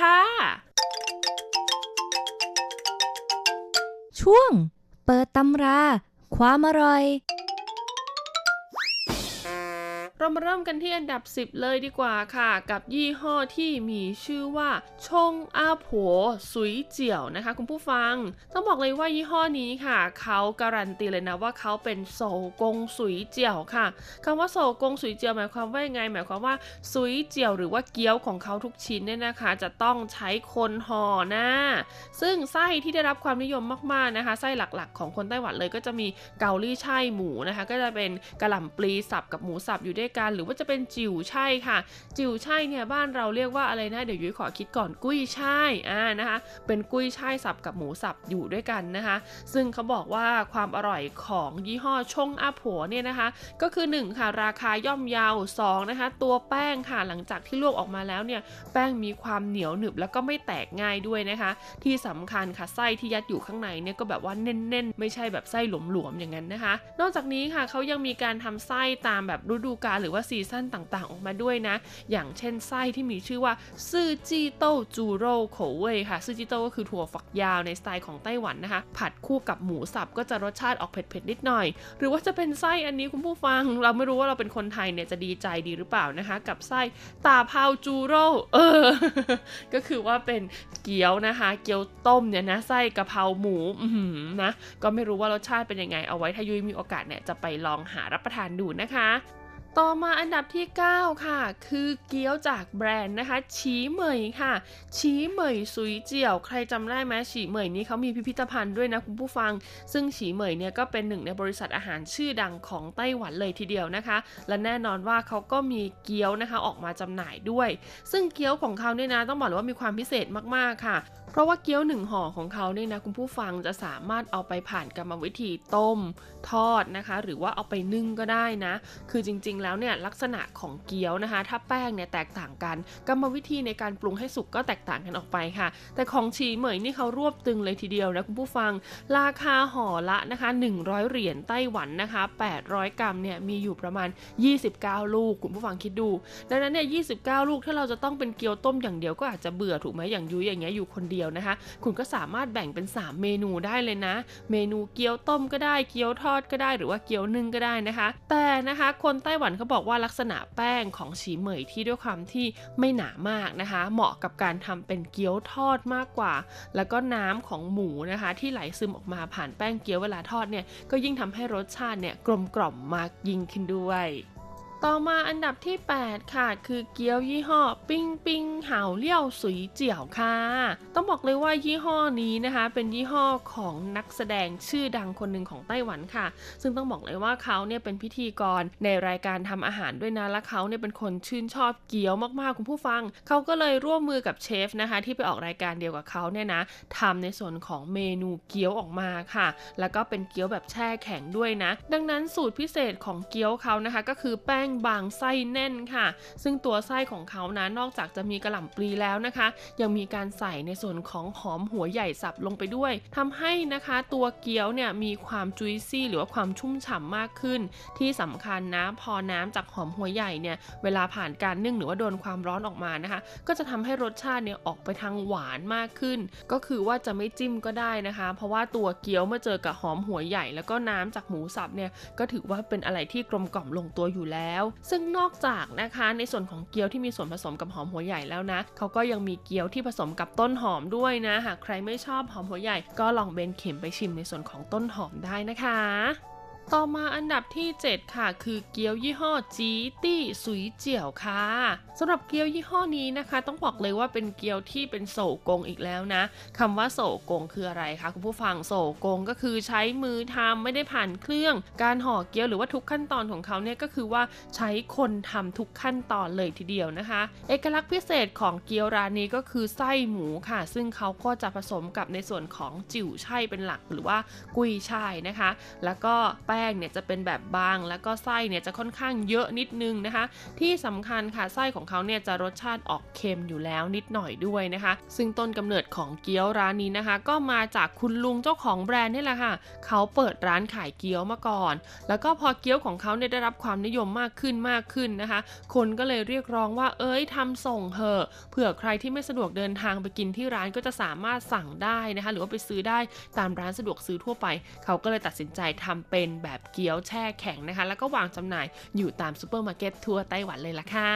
ค่ะช่วง เปิดตำรา ความอร่อย เรามาเริ่มกันที่อันดับ 10 เลยดีกว่าค่ะ กับยี่ห้อที่มีชื่อว่าชงอาผัวสุยเจียวนะคะ คุณผู้ฟัง ต้องบอกเลยว่ายี่ห้อนี้ค่ะ เขาการันตีเลยนะว่าเขาเป็นโซกงสุยเจียวค่ะคำว่าโซกงสุยเจียวหมายความว่ายังไง หมายความว่าสุยเจียวหรือว่าเกี๊ยวของเขาทุกชิ้นเนี่ยนะคะ จะต้องใช้คนห่อนะ ซึ่งไส้ที่ได้รับความนิยมมากๆนะคะ ไส้หลักๆ ของคนไต้หวันเลยก็จะมีเกาลี่ช่ายหมูนะคะ ก็จะเป็นกระหล่ำปลีสับกับหมูสับอยู่ด้วยกัน หรือว่าจะเป็นจิ๋วช่ค่ะ จิ๋วช่เนี่ยบ้านเราเรียกว่าอะไรนะ เดี๋ยวยุ้ยขอคิดก่อนกุ้ยช่อ่านะคะ เป็นกุ้ยช่สับกับหมูสับอยู่ด้วยกันนะคะ ซึ่งเขาบอกว่าความอร่อยของยี่ห้อชงอาผัวเนี่ยนะคะ ก็คือ 1 ค่ะ ราคาย่อมเยาว2นะคะ ตัวแป้งค่ะหลังจากที่ลวกออกมาแล้วเนี่ยแป้งมีความเหนียวหนึบแล้วก็ไม่แตกง่ายด้วยนะคะ ที่สำคัญค่ะไส้ที่ยัดอยู่ข้างในเนี่ยก็แบบว่าแน่นๆ ไม่ใช่แบบไส้หลวมๆอย่างนั้นนะคะ นอกจากนี้ค่ะเขายังมีการทำไส้ตามแบบฤดูกาลหรือว่าซีซั่นต่างๆ ออกมาด้วยนะ อย่างเช่นไส้ที่มีชื่อว่าซื่อจีโต้จูโร่โขเว่ยค่ะซื่อจีโต้ก็คือถั่วฝักยาวในสไตล์ของไต้หวันนะคะ ผัดคู่กับหมูสับก็จะรสชาติออกเผ็ดๆนิดหน่อย หรือว่าจะเป็นไส้อันนี้คุณผู้ฟัง เราไม่รู้ว่าเราเป็นคนไทยเนี่ยจะดีใจดีหรือเปล่านะคะ กับไส้ตาเพาจูโร่เออ ก็คือว่าเป็นเกี๊ยวนะคะ เกี๊ยวต้มเนี่ยนะไส้กะเพราหมูนะก็ไม่รู้ว่ารสชาติเป็นยังไงเอาไว้ถ้ายุ้ยมีโอกาสเนี่ยจะไปลองหารับประทานดูนะคะ ต่อมาอันดับที่ 9 ค่ะ คือเกี๊ยวจากแบรนด์นะคะฉีเหมยค่ะฉีเหมยซุยเจียว ใครจำได้ไหมฉีเหมยนี้เขามีพิพิธภัณฑ์ด้วยนะคุณผู้ฟัง ซึ่งฉีเหมยเนี่ยก็เป็นหนึ่งในบริษัทอาหารชื่อดังของไต้หวันเลยทีเดียวนะคะ และแน่นอนว่าเขาก็มีเกี๊ยวนะคะออกมาจำหน่ายด้วย ซึ่งเกี๊ยวของเขาเนี่ยนะต้องบอกเลยว่ามีความพิเศษมากๆค่ะ เพราะว่าเกี๊ยวหนึ่งห่อของเขาเนี่ยนะคุณผู้ฟังจะสามารถเอาไปผ่านกรรมวิธีต้ม ทอดนะคะ หรือว่าเอาไปนึ่งก็ได้นะ คือจริงๆแล้วเนี่ยลักษณะของเกี๊ยวนะคะ ถ้าแป้งเนี่ยแตกต่างกัน กรรมวิธีในการปรุงให้สุกก็แตกต่างกันออกไปค่ะ แต่ของชีเหมยนี่เขารวบตึงเลยทีเดียวนะคุณผู้ฟัง ราคาห่อละนะคะ 100 เหรียญไต้หวันนะคะ 800 กรัมเนี่ยมีอยู่ประมาณ 29 ลูกคุณผู้ฟังคิดดู ดังนั้นเนี่ย29 ลูกถ้าเราจะต้องเป็นเกี๊ยวต้มอย่างเดียวก็อาจจะเบื่อถูกไหมอย่างยุ้ยอย่างเงี้ยอยู่คนเดียวนะคะ คุณก็สามารถแบ่งเป็น 3 เมนูได้เลยนะ เมนูเกี๊ยวต้มก็ได้เกี๊ยวทอดก็ได้หรือว่าเกี๊ยวนึ่งก็ได้นะคะ แต่นะคะ คนไต้หวันเขาบอกว่าลักษณะแป้งของฉีเหมยที่ด้วยความที่ไม่หนามากนะคะ เหมาะกับการทำเป็นเกี๊ยวทอดมากกว่า แล้วก็น้ำของหมูนะคะ ที่ไหลซึมออกมาผ่านแป้งเกี๊ยวเวลาทอดเนี่ยก็ยิ่งทำให้รสชาติเนี่ยกลมกล่อมมากยิ่งขึ้นด้วย ต่อมาอันดับที่ 8 ค่ะ คือเกี๊ยวยี่ห้อ ปิ้งปิ้งเหาเลี่ยวสุยเจียวค่ะ ต้องบอกเลยว่ายี่ห้อนี้นะคะ เป็นยี่ห้อของนักแสดงชื่อดังคนหนึ่งของไต้หวันค่ะ ซึ่งต้องบอกเลยว่าเขาเนี่ยเป็นพิธีกรในรายการทำอาหารด้วยนะและเขาเนี่ยเป็นคนชื่นชอบเกี๊ยวมากๆคุณผู้ฟัง เขาก็เลยร่วมมือกับเชฟนะคะ ที่ไปออกรายการเดียวกับเขาเนี่ยนะทำในส่วนของเมนูเกี๊ยวออกมาค่ะ แล้วก็เป็นเกี๊ยวแบบแช่แข็งด้วยนะ ดังนั้นสูตรพิเศษของเกี๊ยวเขานะคะ ก็คือแป้งบางไส้แน่นค่ะ ซึ่งตัวไส้ของเขานะนอกจากจะมีกระหล่ำปลีแล้วนะคะ ยังมีการใส่ในส่วนของหอมหัวใหญ่สับลงไปด้วยทำให้นะคะตัวเกี๊ยวเนี่ยมีความจุยซี่หรือว่าความชุ่มฉ่ำมากขึ้น ที่สำคัญนะพอน้ำจากหอมหัวใหญ่เนี่ยเวลาผ่านการนึ่งหรือว่าโดนความร้อนออกมานะคะ ก็จะทำให้รสชาติเนี่ยออกไปทางหวานมากขึ้น ก็คือว่าจะไม่จิ้มก็ได้นะคะ เพราะว่าตัวเกี๊ยวเมื่อเจอกับหอมหัวใหญ่ แล้วก็น้ำจากหมูสับเนี่ยก็ถือว่าเป็นอะไรที่กลมกล่อมลงตัวอยู่แล้วซึ่งนอกจากนะคะในส่วนของเกี๊ยวที่มีส่วนผสมกับหอมหัวใหญ่แล้วนะเขาก็ยังมีเกี๊ยวที่ผสมกับต้นหอมด้วยนะหากใครไม่ชอบหอมหัวใหญ่ ก็ลองเบนเข็มไปชิมในส่วนของต้นหอมได้นะคะ ต่อมาอันดับที่ 7 ค่ะ คือเกี๊ยวยี่ห้อจีตี้สุยเจียวค่ะสำหรับเกี๊ยวยี่ห้อนี้นะคะ ต้องบอกเลยว่าเป็นเกี๊ยวที่เป็นโศกงอีกแล้วนะคำว่าโศกงคืออะไรคะคุณผู้ฟังโศกงก็คือใช้มือทำไม่ได้ผ่านเครื่อง การห่อเกี๊ยวหรือว่าทุกขั้นตอนของเขาเนี่ยก็คือว่าใช้คนทำทุกขั้นตอนเลยทีเดียวนะคะ เอกลักษณ์พิเศษของเกี๊ยวร้านนี้ก็คือไส้หมูค่ะ ซึ่งเขาก็จะผสมกับในส่วนของจิ๋วไช่เป็นหลักหรือว่ากุยช่ายนะคะ แล้วก็ป้งเนี่ยจะเป็นแบบบาง แล้วก็ไส้เนี่ยจะค่อนข้างเยอะนิดนึงนะคะ ที่สำคัญค่ะไส้ของเขาเนี่ยจะรสชาติออกเค็มอยู่แล้วนิดหน่อยด้วยนะคะ ซึ่งต้นกำเนิดของเกี๊ยวร้านนี้นะคะ ก็มาจากคุณลุงเจ้าของแบรนด์นี่แหละค่ะ เขาเปิดร้านขายเกี๊ยวมาก่อน แล้วก็พอเกี๊ยวของเขาเนี่ยได้รับความนิยมมากขึ้นมากขึ้นนะคะ คนก็เลยเรียกร้องว่าเอ้ยทำส่งเถอะเผื่อใครที่ไม่สะดวกเดินทางไปกินที่ร้านก็จะสามารถสั่งได้นะคะ หรือว่าไปซื้อได้ตามร้านสะดวกซื้อทั่วไป เขาก็เลยตัดสินใจทำเป็นแบบเกี๊ยวแช่แข็งนะคะ แล้วก็วางจำหน่ายอยู่ตามซูเปอร์มาร์เก็ตทั่วไต้หวันเลยล่ะค่ะ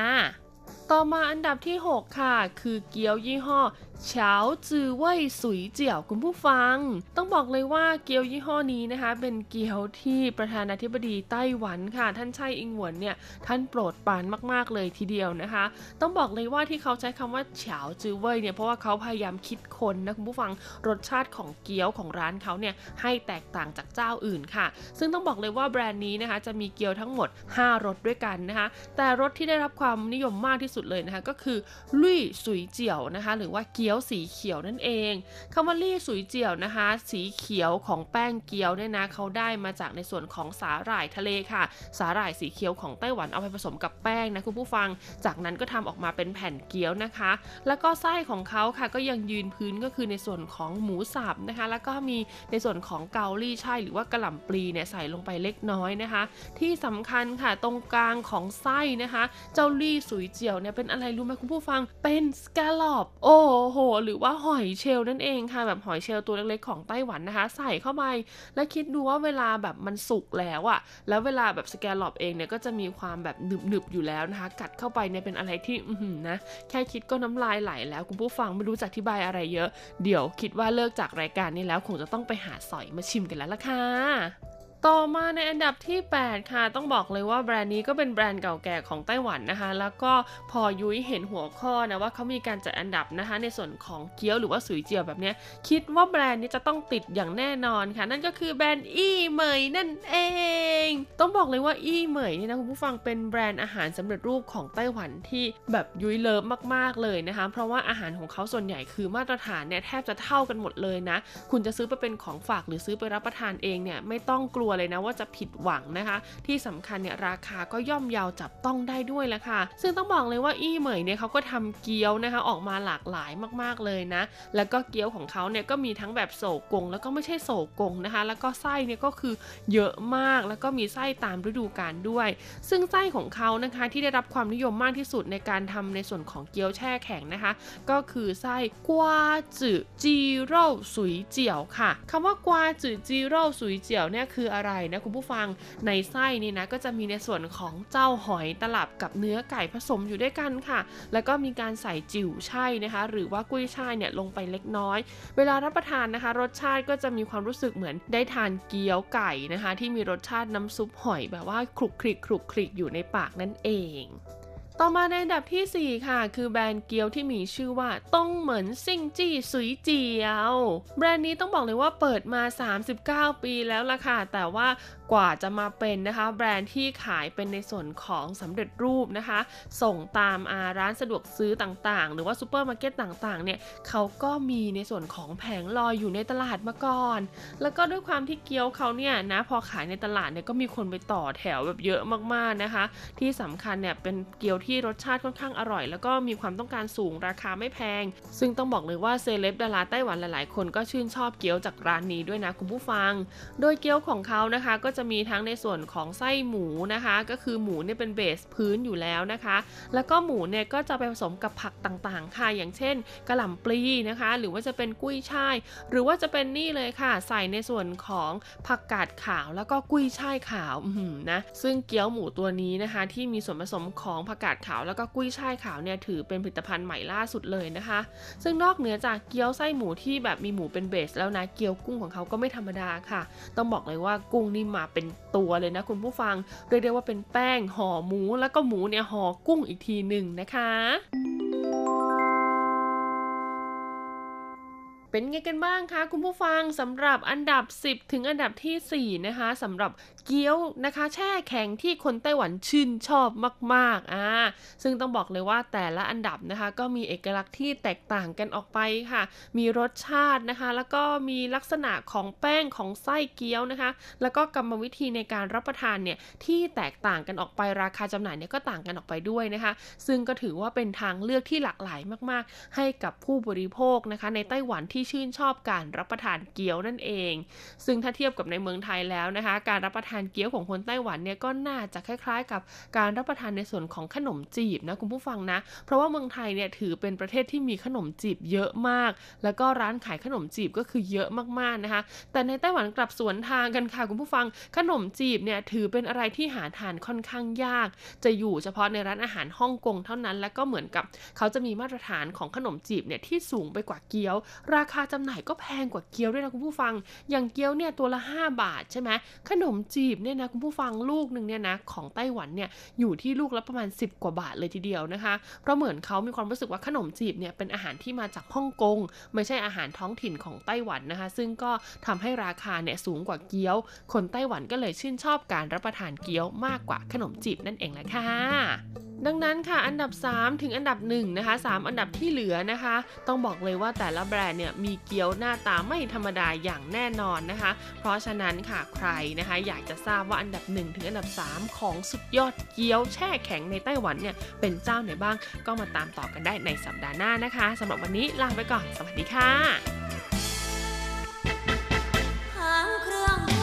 ต่อมาอันดับที่ 6 ค่ะ คือเกี๊ยวยี่ห้อเฉาจือเว่ยสุยเจียวคุณผู้ฟัง ต้องบอกเลยว่าเกี๊ยวยี่ห้อนี้นะคะ เป็นเกี๊ยวที่ประธานาธิบดีไต้หวันค่ะ ท่านไช่อิงเหวินเนี่ยท่านโปรดปรานมาก ๆ เลยทีเดียวนะคะ ต้องบอกเลยว่าที่เขาใช้คำว่าเฉาจือเว่ยเนี่ยเพราะว่าเขาพยายามคิดค้นนะคุณผู้ฟังรสชาติของเกี๊ยวของร้านเขาเนี่ยให้แตกต่างจากเจ้าอื่นค่ะ ซึ่งต้องบอกเลยว่าแบรนด์นี้นะคะจะมีเกี๊ยวทั้งหมด 5รสด้วยกันนะคะ แต่รสที่ได้รับความนิยมมากที่สุดเลยนะคะก็คือลุยสุยเจียวนะคะหรือว่าเกี๊ยวียวสีเขียวนั่นเองคำว่าลี่สุยเจียวนะคะ สีเขียวของแป้งเกี๊ยวเนี่ยนะเขาได้มาจากในส่วนของสาหร่ายทะเลค่ะ สาหร่ายสีเขียวของไต้หวันเอาไปผสมกับแป้งนะคุณผู้ฟัง จากนั้นก็ทำออกมาเป็นแผ่นเกี๊ยวนะคะ แล้วก็ไส้ของเขาค่ะก็ยังยืนพื้นก็คือในส่วนของหมูสับนะคะ แล้วก็มีในส่วนของเกาลี่ช่หรือว่ากระหล่ำปลีเนี่ยใส่ลงไปเล็กน้อยนะคะ ที่สำคัญค่ะตรงกลางของไส้นะคะ เจ้าลี่สุยเจียวเนี่ยเป็นอะไรรู้ไหมคุณผู้ฟังเป็นสแกลลอปโอ้โหหรือว่าหอยเชลนั่นเองค่ะแบบหอยเชลตัวเล็กๆของไต้หวันนะคะ ใส่เข้าไปแล้วคิดดูว่าเวลาแบบมันสุกแล้วอะแล้วเวลาแบบสแกลลอปเองเนี่ยก็จะมีความแบบหนึบๆอยู่แล้วนะคะ กัดเข้าไปเนี่ยเป็นอะไรที่อืนะแค่คิดก็น้ำลายไหลแล้วคุณผู้ฟังไม่รู้จะอธิบายอะไรเยอะ เดี๋ยวคิดว่าเลิกจากรายการนี้แล้วคงจะต้องไปหาสอยมาชิมกันแล้วล่ะค่ะ ต่อมาในอันดับที่ 8 ค่ะ ต้องบอกเลยว่าแบรนด์นี้ก็เป็นแบรนด์เก่าแก่ของไต้หวันนะคะ แล้วก็พอยุ้ยเห็นหัวข้อนะว่าเขามีการจัดอันดับนะคะ ในส่วนของเกี๊ยวหรือว่าสุยเจียวแบบนี้คิดว่าแบรนด์นี้จะต้องติดอย่างแน่นอนค่ะ นั่นก็คือแบรนด์อี้เหมยนั่นเอง ต้องบอกเลยว่าอี้เหมยนี่นะคุณผู้ฟังเป็นแบรนด์อาหารสำเร็จรูปของไต้หวันที่แบบยุ้ยเลิฟมากๆเลยนะคะ เพราะว่าอาหารของเขาส่วนใหญ่คือมาตรฐานเนี่ยแทบจะเท่ากันหมดเลยนะ คุณจะซื้อไปเป็นของฝากหรือซื้อไปรับประทานเองเนี่ยไม่ต้องกลัวเลยนะว่าจะผิดหวังนะคะ ที่สำคัญเนี่ยราคาก็ย่อมเยาวจับต้องได้ด้วยละค่ะ ซึ่งต้องบอกเลยว่าอี้เหมยเนี่ยเขาก็ทำเกี๊ยวนะคะ ออกมาหลากหลายมากๆเลยนะ แล้วก็เกี๊ยวของเขาเนี่ยก็มีทั้งแบบโศกง แล้วก็ไม่ใช่โศกงนะคะ แล้วก็ไส้เนี่ยก็คือเยอะมากแล้วก็มีไส้ตามฤดูกาลด้วย ซึ่งไส้ของเขานะคะที่ได้รับความนิยมมากที่สุดในการทำในส่วนของเกี๊ยวแช่แข็งนะคะ ก็คือไส้กวาจือจีโร่สุยเจียวค่ะคำว่ากวาจือจีโร่สุยเจียวเนี่ยคืออะไรนะคุณผู้ฟังในไส้นี่นะก็จะมีในส่วนของเจ้าหอยตลับกับเนื้อไก่ผสมอยู่ด้วยกันค่ะ แล้วก็มีการใส่จิ๋วช่ายนะคะ หรือว่ากุ้ยช่ายเนี่ยลงไปเล็กน้อย เวลารับประทานนะคะ รสชาติก็จะมีความรู้สึกเหมือนได้ทานเกี๊ยวไก่นะคะ ที่มีรสชาติน้ำซุปหอยแบบว่าคลุกคลิกคลุกคลิกอยู่ในปากนั่นเอง ต่อมาในอันดับที่ 4 ค่ะ คือแบรนด์เกี๊ยวที่มีชื่อว่าต้งเหมินซิ่งจี้สุยเจียว แบรนด์นี้ต้องบอกเลยว่าเปิดมา 39 ปีแล้วล่ะค่ะ แต่ว่ากว่าจะมาเป็นนะคะแบรนด์ที่ขายเป็นในส่วนของสำเร็จรูปนะคะ ส่งตามอาร้านสะดวกซื้อต่างๆ หรือว่าซูเปอร์มาร์เก็ตต่างๆเนี่ยเขาก็มีในส่วนของแผงลอยอยู่ในตลาดมาก่อน แล้วก็ด้วยความที่เกี๊ยวเขาเนี่ยนะพอขายในตลาดเนี่ยก็มีคนไปต่อแถวแบบเยอะมากๆนะคะ ที่สำคัญเนี่ยเป็นเกี๊ยวที่รสชาติค่อนข้างอร่อย แล้วก็มีความต้องการสูงราคาไม่แพง ซึ่งต้องบอกเลยว่าเซเลบดาราไต้หวันหลายๆ คนก็ชื่นชอบเกี๊ยวจากร้านนี้ด้วยนะคุณผู้ฟัง โดยเกี๊ยวของเขานะคะก็จะมีทั้งในส่วนของไส้หมูนะคะ ก็คือหมูเนี่ยเป็นเบสพื้นอยู่แล้วนะคะ แล้วก็หมูเนี่ยก็จะไปผสมกับผักต่างๆ ค่ะ อย่างเช่นกระหล่ำปลีนะคะ หรือว่าจะเป็นกุ้ยช่าย หรือว่าจะเป็นนี่เลยค่ะ ใส่ในส่วนของผักกาดขาวแล้วก็กุ้ยช่ายขาวนะ ซึ่งเกี๊ยวหมูตัวนี้นะคะ ที่มีส่วนผสมของผักกาดขาวแล้วก็กุ้ยช่ายขาวเนี่ยถือเป็นผลิตภัณฑ์ใหม่ล่าสุดเลยนะคะ ซึ่งนอกเหนือจากเกี๊ยวไส้หมูที่แบบมีหมูเป็นเบส แล้วนะเกี๊ยวกุ้งของเขาก็ไม่ธรรมดาค่ะ ต้องบอกเลยว่ากุ้งนี่มาเป็นตัวเลยนะคุณผู้ฟัง เรียกได้ว่าเป็นแป้งห่อหมูแล้วก็หมูเนี่ยห่อกุ้งอีกทีหนึ่งนะคะเป็นไงกันบ้างคะคุณผู้ฟังสำหรับอันดับ 10 ถึงอันดับที่ 4 นะคะสำหรับ เกี๊ยวนะคะ แช่แข็งที่คนไต้หวันชื่นชอบมากๆอ่าซึ่งต้องบอกเลยว่าแต่ละอันดับนะคะ ก็มีเอกลักษณ์ที่แตกต่างกันออกไปค่ะ มีรสชาตินะคะ แล้วก็มีลักษณะของแป้งของไส้เกี๊ยวนะคะ แล้วก็กรรมวิธีในการรับประทานเนี่ยที่แตกต่างกันออกไปราคาจำหน่ายเนี่ยก็ต่างกันออกไปด้วยนะคะ ซึ่งก็ถือว่าเป็นทางเลือกที่หลากหลายมาก ๆ ให้กับผู้บริโภคนะคะ ในไต้หวันที่ชื่นชอบการรับประทานเกี๊ยวนั่นเอง ซึ่งถ้าเทียบกับในเมืองไทยแล้วนะคะ การรับประทานานเกี๊ยวของคนไต้หวันเนี่ยก็น่าจะคล้ายๆ กับการรับประทานในส่วนของขนมจีบนะคุณผู้ฟังนะ เพราะว่าเมืองไทยเนี่ยถือเป็นประเทศที่มีขนมจีบเยอะมาก แล้วก็ร้านขายขนมจีบก็คือเยอะมากๆนะคะ แต่ในไต้หวันกลับสวนทางกันค่ะคุณผู้ฟัง ขนมจีบเนี่ยถือเป็นอะไรที่หาทานค่อนข้างยาก จะอยู่เฉพาะในร้านอาหารฮ่องกงเท่านั้น แล้วก็เหมือนกับเขาจะมีมาตรฐานของขนมจีบเนี่ยที่สูงไปกว่าเกี๊ยว ราคาจำหน่ายก็แพงกว่าเกี๊ยวด้วยนะคุณผู้ฟัง อย่างเกี๊ยวเนี่ยตัวละ 5 บาทใช่ไหมขนมจีบเนี่ยนะคุณผู้ฟังลูกหนึ่งเนี่ยนะของไต้หวันเนี่ยอยู่ที่ลูกละประมาณ 10 กว่าบาทเลยทีเดียวนะคะ เพราะเหมือนเขามีความรู้สึกว่าขนมจีบเนี่ยเป็นอาหารที่มาจากฮ่องกงไม่ใช่อาหารท้องถิ่นของไต้หวันนะคะ ซึ่งก็ทำให้ราคาเนี่ยสูงกว่าเกี๊ยว คนไต้หวันก็เลยชื่นชอบการรับประทานเกี๊ยวมากกว่าขนมจีบนั่นเองแหละค่ะดังนั้นค่ะอันดับ 3 ถึงอันดับ1นะคะ3 อันดับที่เหลือนะคะ ต้องบอกเลยว่าแต่ละแบรนด์เนี่ยมีเกี๊ยวหน้าตาไม่ธรรมดาอย่างแน่นอนนะคะ เพราะฉะนั้นค่ะใครนะคะ อยากจะะทราบว่าอันดับ 1 ถึงอันดับ 3 ของสุดยอดเกี๊ยวแช่แข็งในไต้หวันเนี่ยเป็นเจ้าไหนบ้างก็มาตามต่อกันได้ในสัปดาห์หน้านะคะสำหรับวันนี้ลาไปก่อน สวัสดีค่ะหางเครื่อง